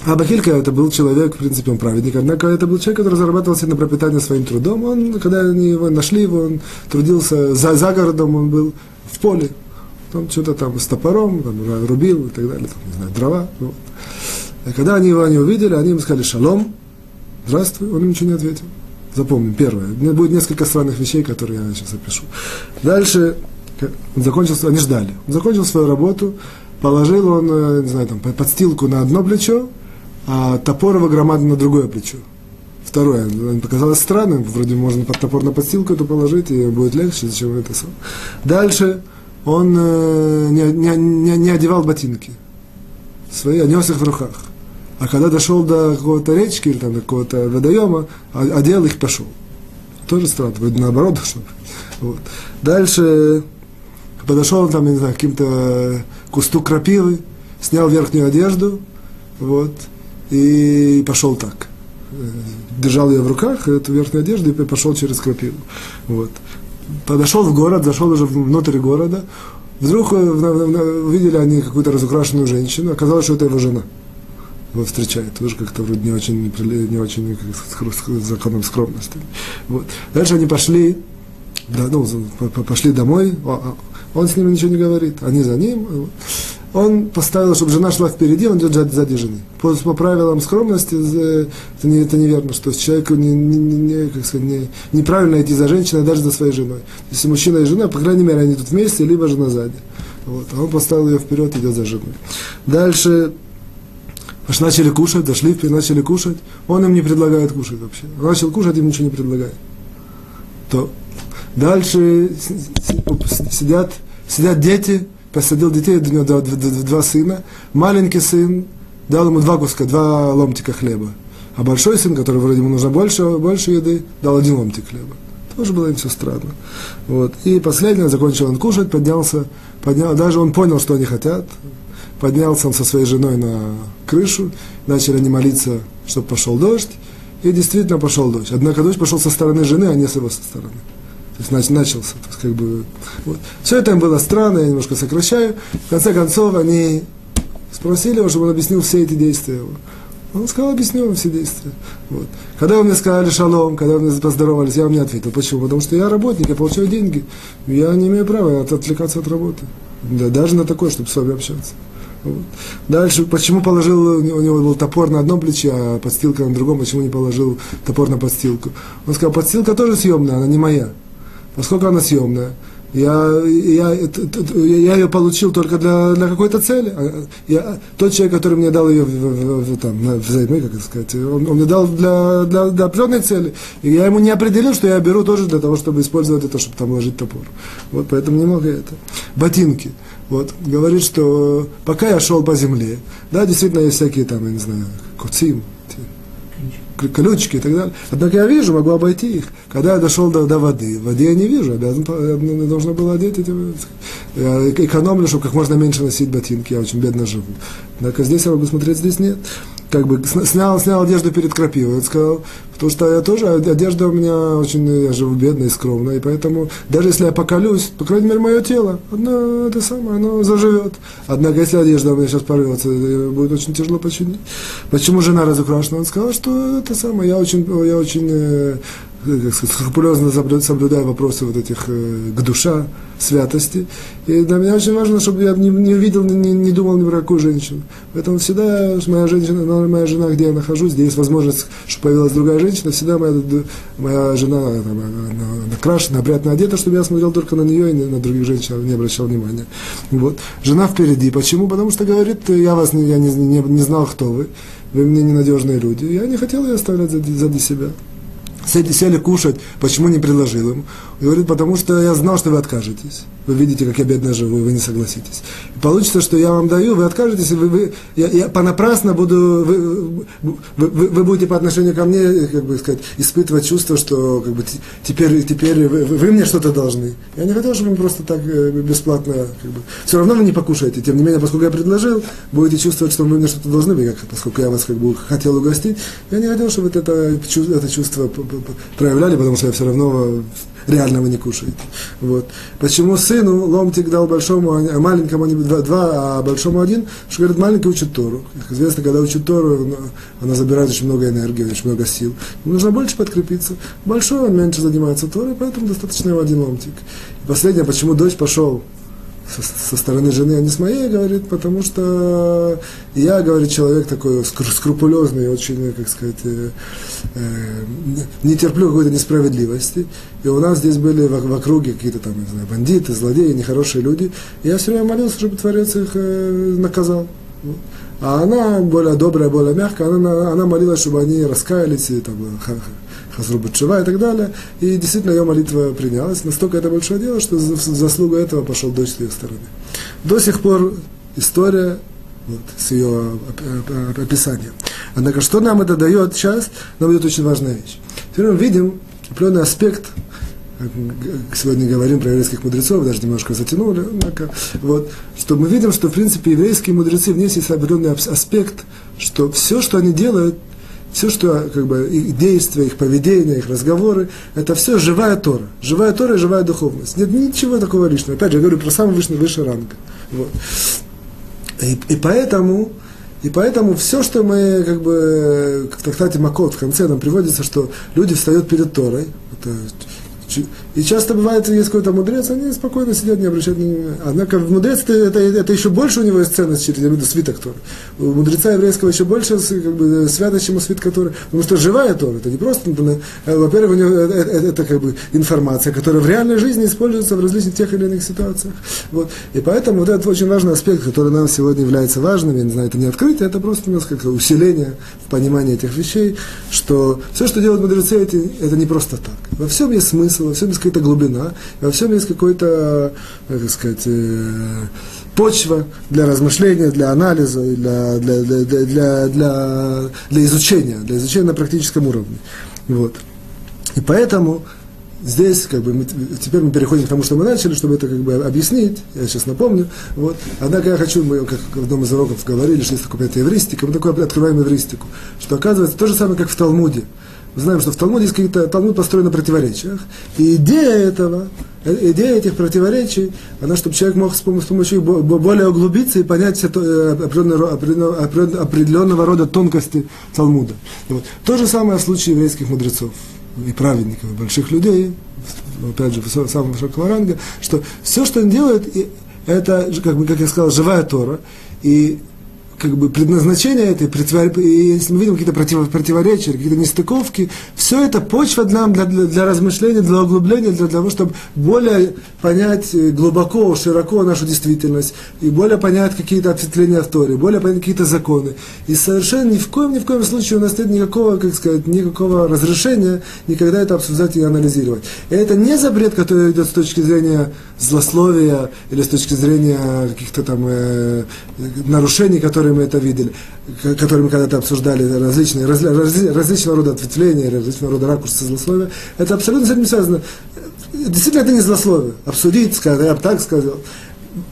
S1: Абахилька это был человек, в принципе, он праведник, однако это был человек, который зарабатывал себе на пропитание своим трудом. Он, когда они его нашли, его, он трудился за, за городом, он был в поле, там что-то там с топором, там, рубил и так далее, там, не знаю, дрова. Вот. И когда они его не увидели, они ему сказали «шалом», «здравствуй», он им ничего не ответил. Запомним, первое. Будет несколько странных вещей, которые я сейчас опишу. Дальше он закончил, они ждали. Он закончил свою работу, положил он, э, не знаю, там, подстилку на одно плечо, а топор его громадно на другое плечо. Второе, показалось странным, вроде можно под топор на подстилку это положить, и будет легче, зачем это сам. Дальше он э, не, не, не, не одевал ботинки свои, а нес их в руках. А когда дошел до какого-то речки или там, до какого-то водоема, одел их пошел. Тоже странно, вроде наоборот дошел. Вот. Дальше подошел там, я не знаю, к каким-то кусту крапивы, снял верхнюю одежду, вот, и пошел так. Э, держал ее в руках, эту верхнюю одежду, и пошел через крапиву. Вот подошел в город, зашел уже внутрь города, вдруг увидели э, они какую-то разукрашенную женщину, оказалось, что это его жена. Его встречает, тоже как-то вроде не очень, не очень с законом скромности. Вот. Дальше они пошли, да, ну, пошли домой, он с ними ничего не говорит, они за ним он поставил, чтобы жена шла впереди, он идет сзади жены. По, по правилам скромности это, не, это неверно, что человеку не, не, не, как сказать, не, неправильно идти за женщиной, даже за своей женой. Если мужчина и жена, по крайней мере, они идут вместе, либо жена сзади. Вот. А он поставил ее вперед, идет за женой. Дальше начали кушать, дошли, начали кушать. Он им не предлагает кушать вообще. Он начал кушать, им ничего не предлагает. То дальше сидят, сидят дети, посадил детей, у него два, сына. Маленький сын дал ему два куска, два ломтика хлеба. А большой сын, который вроде ему нужно больше, больше еды, дал один ломтик хлеба. Тоже было им все странно. Вот. И последнее, закончил он кушать, поднялся, поднял, даже он понял, что они хотят. Поднялся он со своей женой на крышу, начали они молиться, чтобы пошел дождь. И действительно пошел дождь. Однако дождь пошел со стороны жены, а не с его со стороны. То есть начался. То есть, как бы, вот. Все это им было странно, я немножко сокращаю. В конце концов, они спросили его, чтобы он объяснил все эти действия. Он сказал, объясню вам все действия. Вот. Когда вы мне сказали шалом, когда вы мне поздоровались, я вам не ответил. Почему? Потому что я работник, я получаю деньги. Я не имею права отвлекаться от работы. Да, даже на такое, чтобы с вами общаться. Вот. Дальше, почему положил, у него был топор на одном плече, а подстилка на другом, почему не положил топор на подстилку? Он сказал, подстилка тоже съемная, она не моя поскольку она съемная, Я, я, я ее получил только для, для какой-то цели. А, я, тот человек, который мне дал ее в, в, в, там, взаймы, как это сказать, он, он мне дал для, для, для определенной цели. И я ему не определил, что я беру тоже для того, чтобы использовать это, чтобы там ложить топор. Вот поэтому немного это. Ботинки. Вот, говорит, что пока я шел по земле, да, действительно есть всякие там, я не знаю, куцим, колючки и так далее. Однако я вижу, могу обойти их. Когда я дошел до, до воды, в воде я не вижу, обязан, я должен был одеть эти... Я экономлю, чтобы как можно меньше носить ботинки, я очень бедно живу. Однако здесь я могу смотреть, здесь нет как бы снял, снял одежду перед крапивой. Он сказал, потому что я тоже, одежда у меня очень, я живу бедно и скромно, и поэтому даже если я поколюсь, по крайней мере, мое тело, одно это самое, оно заживет. Однако, если одежда у меня сейчас порвется, будет очень тяжело починить. Почему жена разукрашена? Он сказал, что это самое, я очень, я очень э, скрупулезно соблюдаю вопросы вот этих э, к душа, святости. И для меня очень важно, чтобы я не, не видел, не, не думал ни про какую женщину. Поэтому всегда моя женщина, моя жена, где я нахожусь, где есть возможность, чтобы появилась другая женщина, всегда моя, моя жена там, накрашена, опрятно одета, чтобы я смотрел только на нее и на других женщин не обращал внимания. Вот. Жена впереди. Почему? Потому что говорит, я вас я не, не, не знал, кто вы, вы мне ненадежные люди. Я не хотел ее оставлять сзади себя сели, сели кушать, почему не предложил им? И говорит, потому что я знал, что вы откажетесь. Вы видите, как я бедно живу, и вы не согласитесь. И получится, что я вам даю, вы откажетесь, и вы, вы, я, я понапрасно буду, вы, вы, вы, вы будете по отношению ко мне, как бы сказать, испытывать чувство, что как бы, теперь, теперь вы, вы мне что-то должны. Я не хотел, чтобы вы просто так э, бесплатно, как бы, все равно вы не покушаете. Тем не менее, поскольку я предложил, будете чувствовать, что вы мне что-то должны, вы, как, поскольку я вас как бы хотел угостить. Я не хотел, чтобы это, это чувство проявляли, потому что я все равно реально вы не кушаете. Вот. Почему сыну ломтик дал большому, а маленькому они два, два, а большому один? Что говорят, маленький учит Тору. Как известно, когда учит Тору, она забирает очень много энергии, очень много сил. Ему нужно больше подкрепиться. Большой он меньше занимается Торой, поэтому достаточно его один ломтик. И последнее, почему дочь пошел со, стороны жены, а не с моей, говорит, потому что я, говорит, человек такой скрупулезный, очень, как сказать, э, э, не терплю какой-то несправедливости. И у нас здесь были в, в округе какие-то там, не знаю, бандиты, злодеи, нехорошие люди. И я все время молился, чтобы Творец их э, наказал. А она более добрая, более мягкая, она, она молилась, чтобы они раскаялись и там, Хазрубачева и так далее. И действительно ее молитва принялась. Настолько это большое дело, что в заслугу этого пошел дочь с ее стороны. До сих пор история вот, с ее описанием. Однако, что нам это дает сейчас, нам дает очень важная вещь. Теперь мы видим определенный аспект, сегодня говорим про еврейских мудрецов, даже немножко затянули, однако, вот, что мы видим, что, в принципе, еврейские мудрецы, в них есть определенный аспект, что все, что они делают, все, что как бы, их действия, их поведение, их разговоры, это все живая Тора. Живая Тора и живая духовность. Нет ничего такого лишнего. Опять же, я говорю про самый высший, высший ранг. Вот. И, и поэтому, и поэтому все, что мы, как бы, в трактате Макот в конце нам приводится, что люди встают перед Торой, это и часто бывает, есть какой-то мудрец, они спокойно сидят, не обращают внимания. Однако мудрец это, это еще больше у него есть ценность, через имею в виду свиток Торы. У мудреца еврейского еще больше как бы, святость, чем у свитка Торы. Потому что живая Тора, это не просто, э, во-первых, у него это, это, это как бы информация, которая в реальной жизни используется в различных тех или иных ситуациях. Вот. И поэтому вот этот очень важный аспект, который нам сегодня является важным, я не знаю, это не открытие, это просто несколько усиление в понимании этих вещей, что все, что делают мудрецы, это, это не просто так. Во всем есть смысл, во всем есть какая-то глубина, во всем есть какой-то, как сказать, э, почва для размышления, для анализа, для, для, для, для, для, для изучения, для изучения на практическом уровне. Вот. И поэтому здесь, как бы, мы, теперь мы переходим к тому, что мы начали, чтобы это как бы объяснить, я сейчас напомню. Вот. Однако я хочу, мы как в одном из уроков говорили, что есть такая евристика, мы такое открываем евристику, что оказывается то же самое, как в Талмуде. Знаем, что в Талмуде есть какие-то, Талмуд построен на противоречиях. И идея этого, э, идея этих противоречий, она, чтобы человек мог с помощью их более углубиться и понять э, определенного, определенного, определенного рода тонкости Талмуда. Вот. То же самое в случае еврейских мудрецов и праведников, и больших людей, опять же, самого высокого ранга, что все, что они делают, это, как, как я сказал, живая Тора, и как бы предназначение этой, если мы видим какие-то против, противоречия, какие-то нестыковки, все это почва для, для, для размышления, для углубления, для того, чтобы более понять э, глубоко, широко нашу действительность, и более понять какие-то ответвления в Торе, более понять какие-то законы. И совершенно ни в коем, ни в коем случае у нас нет никакого, как сказать, никакого разрешения никогда это обсуждать и анализировать. И это не запрет, который идет с точки зрения злословия или с точки зрения каких-то там э, нарушений, которые мы это видели, которые мы когда-то обсуждали, различные, раз, раз, различного рода ответвления, различного рода ракурсы злословия. Это абсолютно с этим связано. Действительно, это не злословие. Обсудить, сказать, я бы так сказал.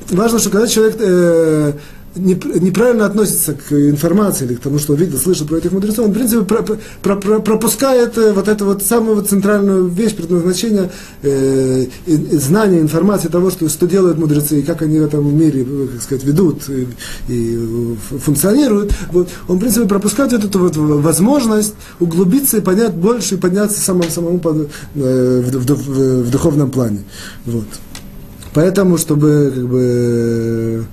S1: Важно, что когда человек э, неправильно относится к информации или к тому, что он видит, слышит про этих мудрецов, он, в принципе, про, про, про, пропускает э, вот эту вот самую центральную вещь, предназначение, э, знание, информации того, что, что делают мудрецы, и как они в этом мире, э, как сказать, ведут и, и функционируют. Вот. Он, в принципе, пропускает вот эту вот возможность углубиться и понять больше, и подняться самому, самому под, э, в, в, в, в духовном плане. Вот. Поэтому, чтобы как бы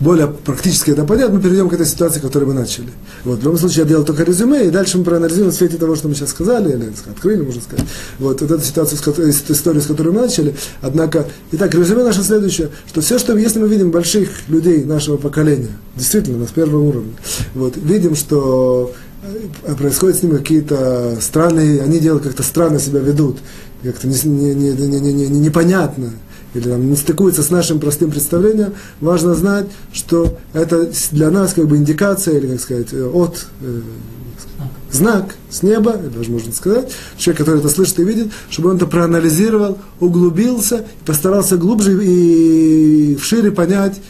S1: более практически это понять, мы перейдем к этой ситуации, которую мы начали. Вот, в любом случае, я делал только резюме, и дальше мы проанализируем в свете того, что мы сейчас сказали, или открыли, можно сказать. Вот, вот эту ситуацию, эту историю, с которой мы начали. Однако, итак, резюме наше следующее, что все, что, если мы видим больших людей нашего поколения, действительно, на первом уровне, вот, видим, что э, происходят с ними какие-то странные, они делают как-то странно себя ведут, как-то не, не, не, не, не, не, непонятно, или там, не стыкуется с нашим простым представлением, важно знать, что это для нас как бы индикация, или, как сказать, э, от э, знак с неба, даже можно сказать, человек, который это слышит и видит, чтобы он это проанализировал, углубился, постарался глубже и шире понять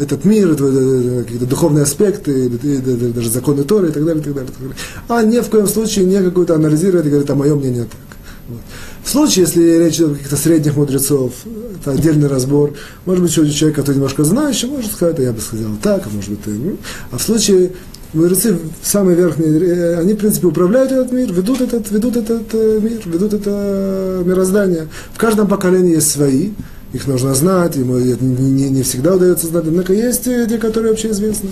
S1: этот мир, какие-то духовные аспекты, даже законы Торы и так далее, и так далее, и так далее. А ни в коем случае не какую-то анализировать и говорить, а мое мнение так. Вот. В случае, если речь идет о каких-то средних мудрецов, это отдельный разбор. Может быть, человек, который немножко знающий, может сказать, а я бы сказал так, а может быть, и, а в случае мудрецы самые верхние, э, они, в принципе, управляют этот мир, ведут этот, ведут этот э, мир, ведут это мироздание. В каждом поколении есть свои, их нужно знать, ему не, не, не всегда удается знать, однако есть те, которые общеизвестны.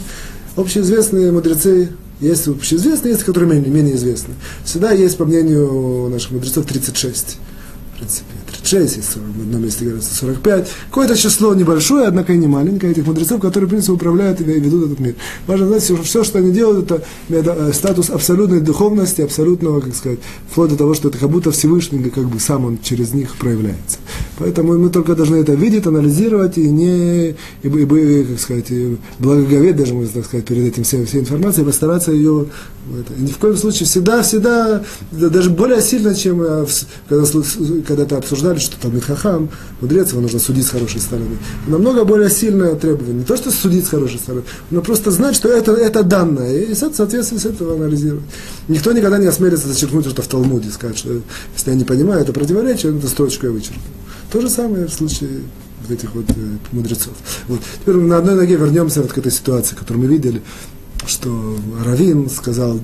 S1: Общеизвестные мудрецы есть общеизвестные, есть, которые менее, менее известны. Всегда есть, по мнению наших мудрецов, 36. В принципе, 36, есть одном месте говорится 45. Какое-то число небольшое, однако и не маленькое этих мудрецов, которые, в принципе, управляют и ведут этот мир. Важно знать, что все, что они делают, это, это э, статус абсолютной духовности, абсолютного, как сказать, вплоть до того, что это как будто Всевышний, как бы сам он через них проявляется. Поэтому мы только должны это видеть, анализировать и не, и, и, как сказать, благоговеть даже, можно так сказать, перед этим всей, всей информацией, постараться ее, это, ни в коем случае, всегда, всегда, даже более сильно, чем э, когда, когда-то обсуждали, что там Хахам, мудрец, его нужно судить с хорошей стороны. Намного более сильное требование. Не то, что судить с хорошей стороны, но просто знать, что это, это данное. И, соответственно, с этого анализировать. Никто никогда не осмелится зачеркнуть что в Талмуде, сказать, что если я не понимаю это противоречие, эту строчку я вычеркну. То же самое в случае вот этих вот э, мудрецов. Вот. Теперь на одной ноге вернемся вот к этой ситуации, которую мы видели что Равин сказал,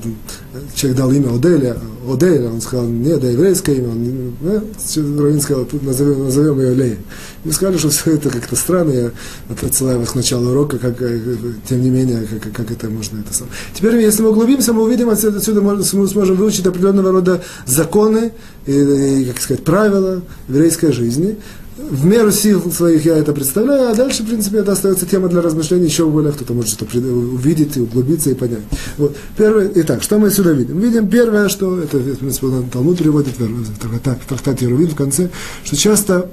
S1: человек дал имя Оделя, Оделя, он сказал, нет, да еврейское имя, он, ну, Равин сказал, назовем, назовем ее Лея. Мы сказали, что все это как-то странно, я отсылаю их к началу урока, как, э, тем не менее, как, как это можно это самое. Теперь, если мы углубимся, мы увидим отсюда, отсюда мы сможем выучить определенного рода законы и, и как сказать, правила еврейской жизни, в меру сил своих я это представляю, а дальше, в принципе, это остается тема для размышлений еще более, кто-то может что-то увидеть, и углубиться и понять. Вот. Первое, итак, что мы отсюда видим? Видим первое, что, это, в принципе, Талмуд переводит в трактате Ерувин в конце, что часто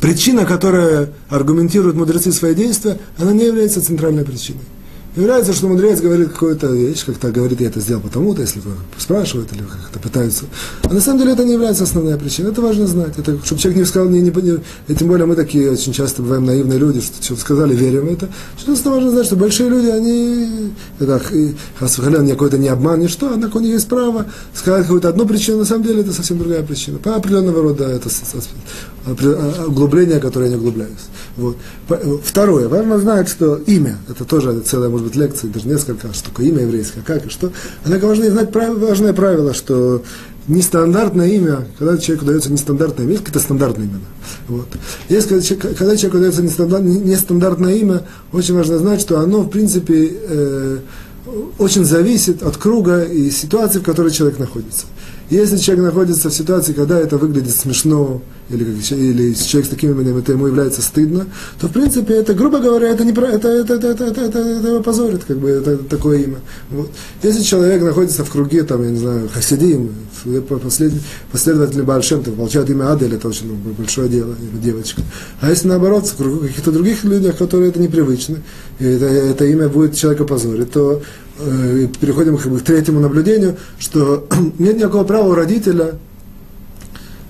S1: причина, которая аргументирует мудрецы свои действия, она не является центральной причиной. Является, что мудрец говорит какую-то вещь, как-то говорит, я это сделал потому-то, если спрашивают или как-то пытаются. А на самом деле это не является основной причиной. Это важно знать. Это, чтобы человек не сказал, не, не, не, и тем более мы такие очень часто бываем наивные люди, что что сказали, верим в это. Что просто важно знать, что большие люди, они, это, Хасвахалян, какой-то не обман, ни что, однако у них есть право сказать какую-то одну причину, на самом деле это совсем другая причина. По определенного рода это а, углубление, которое я не углубляюсь. Вот. Второе, важно знать, что имя, это тоже целая, может быть, лекция, даже несколько, что такое имя еврейское, как и что. Однако важно знать правило, важное правило, что нестандартное имя, когда человеку дается нестандартное имя, есть какие-то стандартные имена. Вот. Есть, когда, когда человеку дается нестандартное имя, очень важно знать, что оно, в принципе, э, очень зависит от круга и ситуации, в которой человек находится. Если человек находится в ситуации, когда это выглядит смешно, или, или человек с таким именем, это ему является стыдно, то, в принципе, это, грубо говоря, это, не, это, это, это, это, это, это, это его позорит, как бы, это, такое имя. Вот. Если человек находится в круге, там, я не знаю, хасидим, послед, последователи Бальшемтов, получают имя Адель, это очень ну, большое дело, девочка. А если наоборот, в кругу каких-то других людях, которые это непривычно, и это, это имя будет человека позорить, то э, переходим как бы, к третьему наблюдению, что нет никакого права у родителя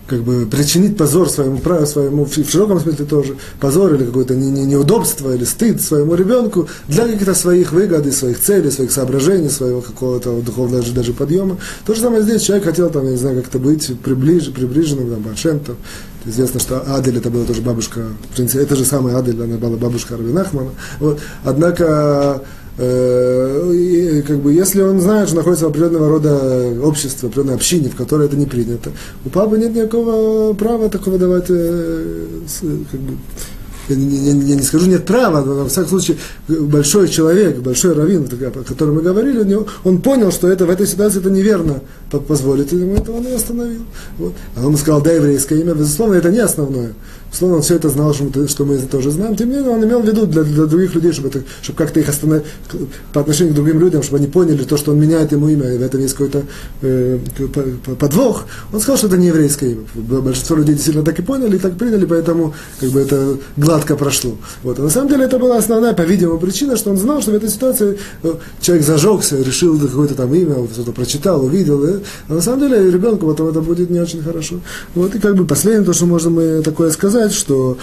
S1: как бы причинить позор своему, своему в широком смысле тоже, позор или какое-то не, не, неудобство или стыд своему ребенку для каких-то своих выгод, своих целей, своих соображений, своего какого-то духовного даже, даже подъема. То же самое здесь человек хотел там, я не знаю, как-то быть приближ, приближенным, там, Башемтом. Известно, что Адель это была тоже бабушка, в принципе, это же самая Адель, она была бабушка Рабинахмана. Вот. Однако и, как бы, если он знает, что находится в определенного рода обществе, определенной общине, в которой это не принято, у папы нет никакого права такого давать э, как бы, я я, я не скажу нет права, но во всяком случае большой человек, большой раввин, о котором мы говорили, он понял, что это в этой ситуации это неверно позволить, и ему это он и остановил. Вот. А он сказал, да, еврейское имя, безусловно, это не основное. Словно он все это знал, что мы, это тоже знаем. Тем не менее, он имел в виду для, для других людей, чтобы, это, чтобы как-то их остановить по отношению к другим людям, чтобы они поняли то, что он меняет ему имя, и в этом есть какой-то э, подвох. Он сказал, что это не еврейское имя. Большинство людей действительно так и поняли, и так приняли, поэтому как бы это гладко прошло. Вот. А на самом деле это была основная, по-видимому, причина, что он знал, что в этой ситуации э, человек зажегся, решил какое-то там имя, что-то прочитал, увидел. И, а на самом деле ребенку потом это будет не очень хорошо. Вот. И как бы последнее, то, что можно мы такое сказать, сказать, что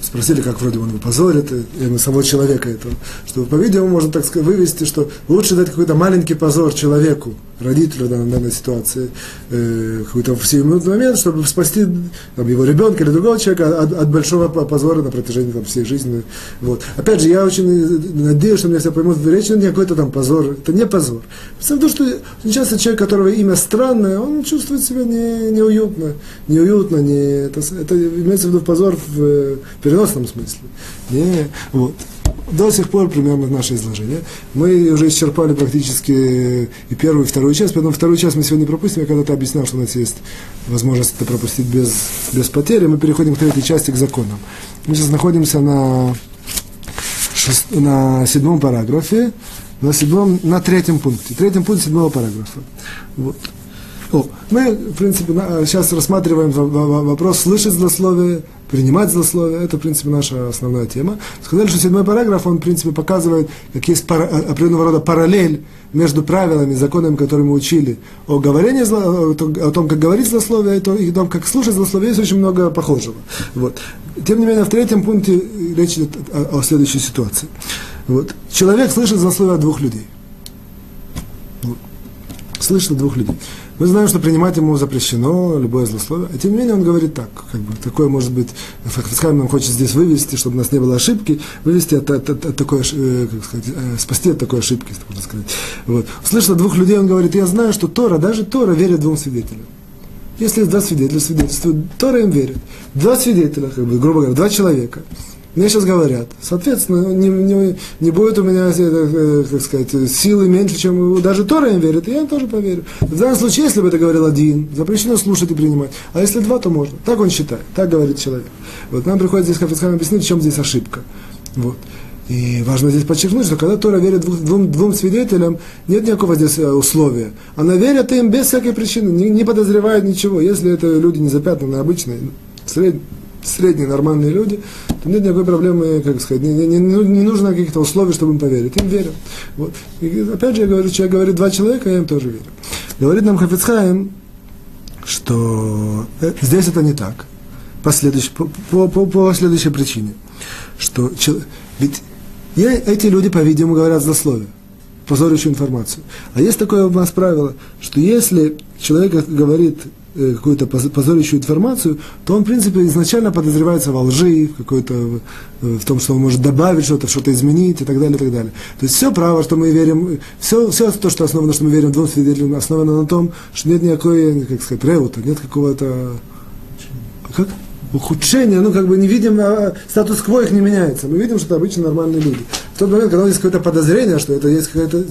S1: спросили, как вроде он его позорит, именно самого человека этого, что, по-видимому, можно так сказать, вывести, что лучше дать какой-то маленький позор человеку, родителю в данной, ситуации, э, какой-то в сиюминутный момент, чтобы спасти там, его ребенка или другого человека от, от большого позора на протяжении там, всей жизни. Вот. Опять же, я очень надеюсь, что меня все поймут, речь не какой-то там позор, это не позор. Потому то, что очень часто человек, которого имя странное, он чувствует себя не, неуютно, неуютно, не, это, это имеется в виду позор в, в переносном смысле. Не, вот до сих пор примерно наше изложение. Мы уже исчерпали практически и первую, и вторую часть, поэтому вторую часть мы сегодня пропустим. Я когда-то объяснял, что у нас есть возможность это пропустить без, без потери. Мы переходим к третьей части, к законам. Мы сейчас находимся на, шест... на седьмом параграфе, на, седьмом, на третьем пункте. Третьем пункте седьмого параграфа. Вот. О, мы, в принципе, сейчас рассматриваем вопрос слышать злословие, принимать злословие. Это, в принципе, наша основная тема. Сказали, что седьмой параграф, он, в принципе, показывает, как есть пара, определенного рода параллель между правилами, законами, которые мы учили о говорении, о том, как говорить злословие, и о том, как слушать злословие, есть очень много похожего. Вот. Тем не менее, в третьем пункте речь идет о, о следующей ситуации. Вот. Человек слышит злословие от двух людей. Вот. Слышит от двух людей. Мы знаем, что принимать ему запрещено, любое злословие. А тем не менее он говорит так, как бы, такое может быть, Хафицхайм нам хочет здесь вывести, чтобы у нас не было ошибки, вывести от, от, от, от такой, э, как сказать, э, спасти от такой ошибки, можно сказать. Вот. Услышал двух людей, он говорит, я знаю, что Тора, даже Тора верит двум свидетелям. Если есть два свидетеля, свидетельствуют, Тора им верит. Два свидетеля, как бы, грубо говоря, два человека мне сейчас говорят. Соответственно, не, не, не будет у меня, э, как сказать, силы меньше, чем даже Тора им верит, и я им тоже поверю. В данном случае, если бы это говорил один, запрещено слушать и принимать. А если два, то можно. Так он считает, так говорит человек. Вот нам приходит здесь Хафицхам объяснить, в чем здесь ошибка. Вот. И важно здесь подчеркнуть, что когда Тора верит двум, двум, двум свидетелям, нет никакого здесь э, условия. Она верит им без всякой причины, не, не подозревает ничего. Если это люди не запятнаны, обычные, средние, средние нормальные люди, то нет никакой проблемы, как сказать, не, не, не, нужно каких-то условий, чтобы им поверить. Им верят. Вот. И опять же, я говорю, человек говорит два человека, я им тоже верю. Говорит нам Хафицхайм, что э, здесь это не так. По, следующей, по, по, по, по следующей причине. Что, ведь эти люди, по-видимому, говорят злословие позорящую информацию. А есть такое у нас правило, что если человек говорит какую-то позорящую информацию, то он, в принципе, изначально подозревается во лжи, в, какой-то, в том, что он может добавить что-то, что-то изменить и так далее, и так далее. То есть все право, что мы верим, все, все то, что основано, что мы верим двум свидетелям, основано на том, что нет никакой, как сказать, реута, нет какого-то... Как? ухудшение, ну, как бы не видим, а статус-кво их не меняется. Мы видим, что это обычно нормальные люди. В тот момент, когда у нас есть какое-то подозрение, что это есть какая-то,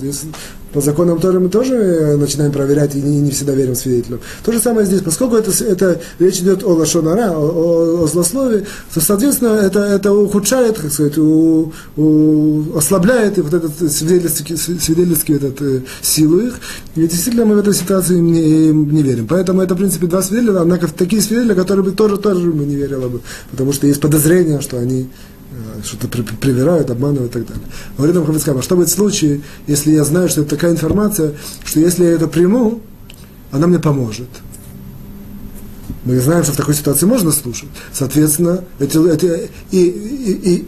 S1: по законам Торы мы тоже э, начинаем проверять и не, не всегда верим свидетелям. То же самое здесь, поскольку это, это речь идет о лошонара, о, о, о злословии, то, соответственно, это, это ухудшает, как сказать, у, у, ослабляет вот этот свидетельский, свидетельский этот, э, силу их. И действительно мы в этой ситуации не, не верим. Поэтому это, в принципе, два свидетеля, однако такие свидетели, которые бы тоже, тоже мы не верили бы, потому что есть подозрение, что они Э, что-то привирают, обманывают и так далее. Говорит нам Хавицкам, а что будет в случае, если я знаю, что это такая информация, что если я это приму, она мне поможет. Мы знаем, что в такой ситуации можно слушать. Соответственно, эти, эти, и, и, и,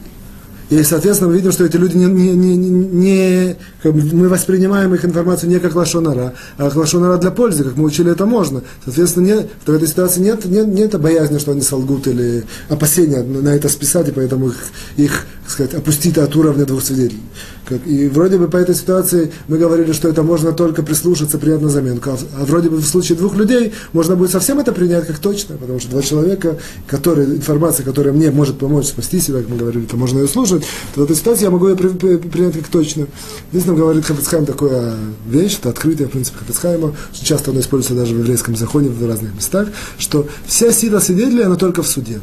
S1: и, соответственно, мы видим, что эти люди не, не, не, не как мы воспринимаем их информацию не как лошонара, а как лошонара для пользы, как мы учили, это можно. Соответственно, нет, в этой ситуации нет, нет, нет боязни, что они солгут или опасения на это списать, и поэтому их, их сказать, опустить от уровня двух свидетелей. Как, и вроде бы по этой ситуации мы говорили, что это можно только прислушаться, принять на заменку. А, а вроде бы в случае двух людей можно будет совсем это принять как точно, потому что два человека, которые, информация, которая мне может помочь спасти себя, как мы говорили, то можно ее слушать, то в этой ситуации я могу ее при, при, принять как точно. Здесь нам говорит Хафицхайм такая вещь, это открытие, в принципе, Хафицхайма, часто оно используется даже в еврейском законе в разных местах, что вся сила свидетеля, она только в суде.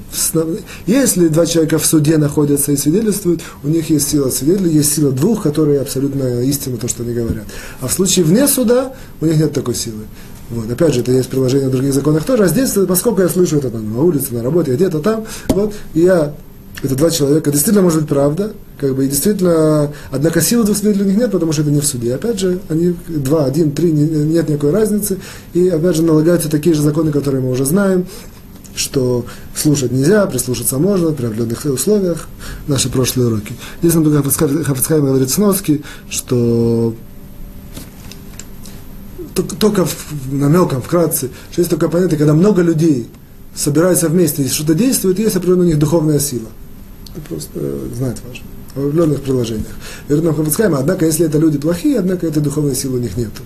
S1: Если два человека в суде находятся и свидетельствуют, у них есть сила свидетеля, есть сила двух, которые абсолютно истинно то, что они говорят. А в случае вне суда у них нет такой силы. Вот. Опять же, это есть приложение в других законах тоже. А здесь, поскольку я слышу это там, на улице, на работе, где-то там, вот, и я, это два человека, действительно может быть правда, как бы, и действительно, однако силы двух свидетелей у них нет, потому что это не в суде. Опять же, они два, один, три, нет никакой разницы, и опять же налагаются такие же законы, которые мы уже знаем, что слушать нельзя, прислушаться можно при определенных условиях, наши прошлые уроки. Здесь нам только Хафицхайм говорит сноски, что только намеком, вкратце, что есть только понятие, когда много людей собираются вместе и что-то действует, есть определенная у них духовная сила. Это просто э, знать важно. В определенных приложениях. Говорит нам Хафицхайм, однако, если это люди плохие, однако этой духовной силы у них нету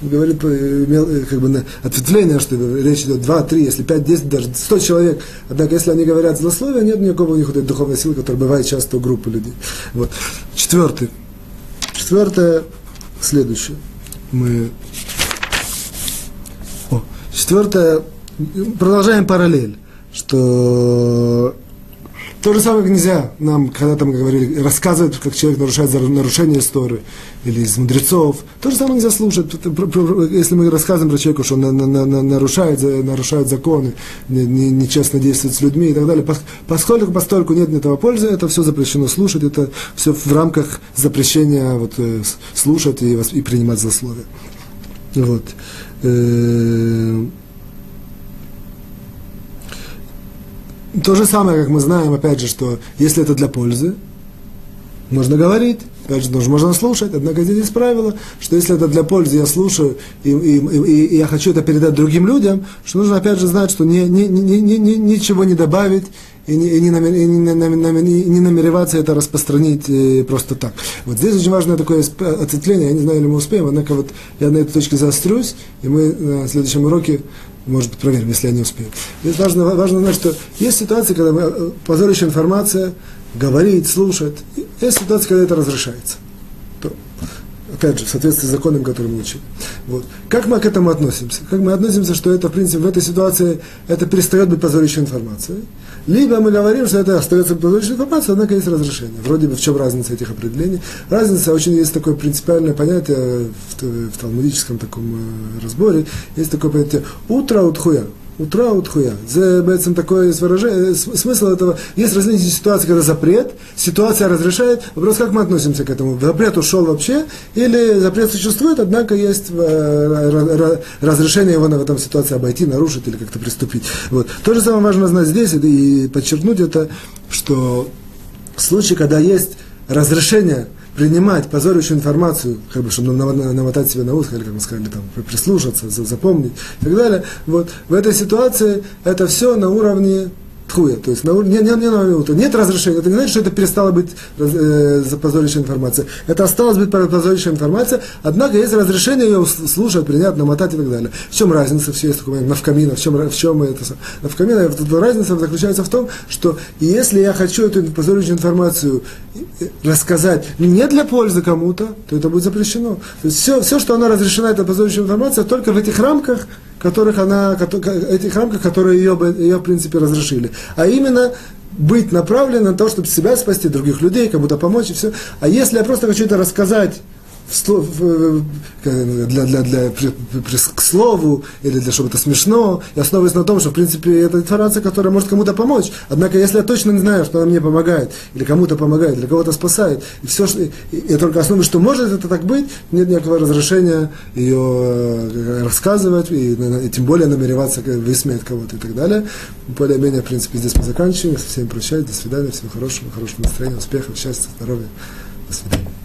S1: говорит, имел, э, как бы ответвление, что речь идет 2, 3, если 5, 10, даже 100 человек. Однако, если они говорят злословие, нет никакого у них вот этой духовной силы, которая бывает часто у группы людей. Вот. Четвертый. Четвертое, следующее. Мы... О, четвертое, продолжаем параллель, что то же самое нельзя нам, когда там говорили, рассказывать, как человек нарушает нарушение истории или из мудрецов. То же самое нельзя слушать, если мы рассказываем про человека, что он на, на, на, нарушает, нарушает законы, нечестно не, не действует с людьми и так далее. Поскольку, поскольку нет этого пользы, это все запрещено слушать, это все в рамках запрещения вот, э, слушать и, и принимать злословие. Вот. То же самое, как мы знаем, опять же, что если это для пользы, можно говорить, опять же, тоже можно слушать, однако здесь есть правило, что если это для пользы, я слушаю, и, и, и, и я хочу это передать другим людям, что нужно опять же знать, что не, не, не, не, не, ничего не добавить, и не, и, не намер, и, не, и не намереваться это распространить э, просто так. Вот здесь очень важное такое ответвление, я не знаю, или мы успеем, однако вот я на этой точке заострюсь, и мы на следующем уроке может быть, проверим, если я не успею. Здесь важно, важно знать, что есть ситуации, когда э, позорящая информация, говорит, слушает. Есть ситуации, когда это разрешается. То, опять же, в соответствии с законом, который мы учили. Вот. Как мы к этому относимся? Как мы относимся, что это, в принципе, в этой ситуации это перестает быть позорящей информацией? Либо мы говорим, что это остается позорящей информацией, однако есть разрешение. Вроде бы в чем разница этих определений? Разница очень есть такое принципиальное понятие в, в талмудическом таком э, разборе. Есть такое понятие утро утхуя утра утхуя. Это такое выражение, смысл этого. Есть различные ситуации, когда запрет, ситуация разрешает. Вопрос, как мы относимся к этому? Запрет ушел вообще, или запрет существует, однако есть э, разрешение его в этом ситуации обойти, нарушить или как-то приступить. Вот. То же самое важно знать здесь и подчеркнуть это, что в случае, когда есть разрешение принимать позорящую информацию, как бы, чтобы намотать себе на ус, или, как мы сказали, там, прислушаться, запомнить и так далее, вот, в этой ситуации это все на уровне тхуя, то есть на, не, не, не на минуту. Нет разрешения, это не значит, что это перестала быть э, позорящая информация. Это осталась быть позорящая информация, однако есть разрешение ее слушать, принять, намотать и так далее. В чем разница, все есть такой навкамина, в чем, в чем это навкамина, разница заключается в том, что если я хочу эту позорящую информацию рассказать не для пользы кому-то, то это будет запрещено. То есть все, все что она разрешена, это позорящая информация, только в этих рамках, которых она, этих рамках, которые ее, ее в принципе разрешили. А именно быть направлен на то, чтобы себя спасти, других людей, кому-то помочь и все. А если я просто хочу это рассказать для, для, для, к слову, или для чтобы это смешно, и основываясь на том, что, в принципе, это информация, которая может кому-то помочь. Однако, если я точно не знаю, что она мне помогает, или кому-то помогает, или кого-то спасает, и все, что, и только основываясь, что может это так быть, нет никакого разрешения ее э, рассказывать, и, и тем более намереваться высмеять кого-то и так далее. Более-менее, в принципе, здесь мы заканчиваем. Со всеми прощаюсь. До свидания. Всего хорошего, хорошего настроения, успехов, счастья, здоровья. До свидания.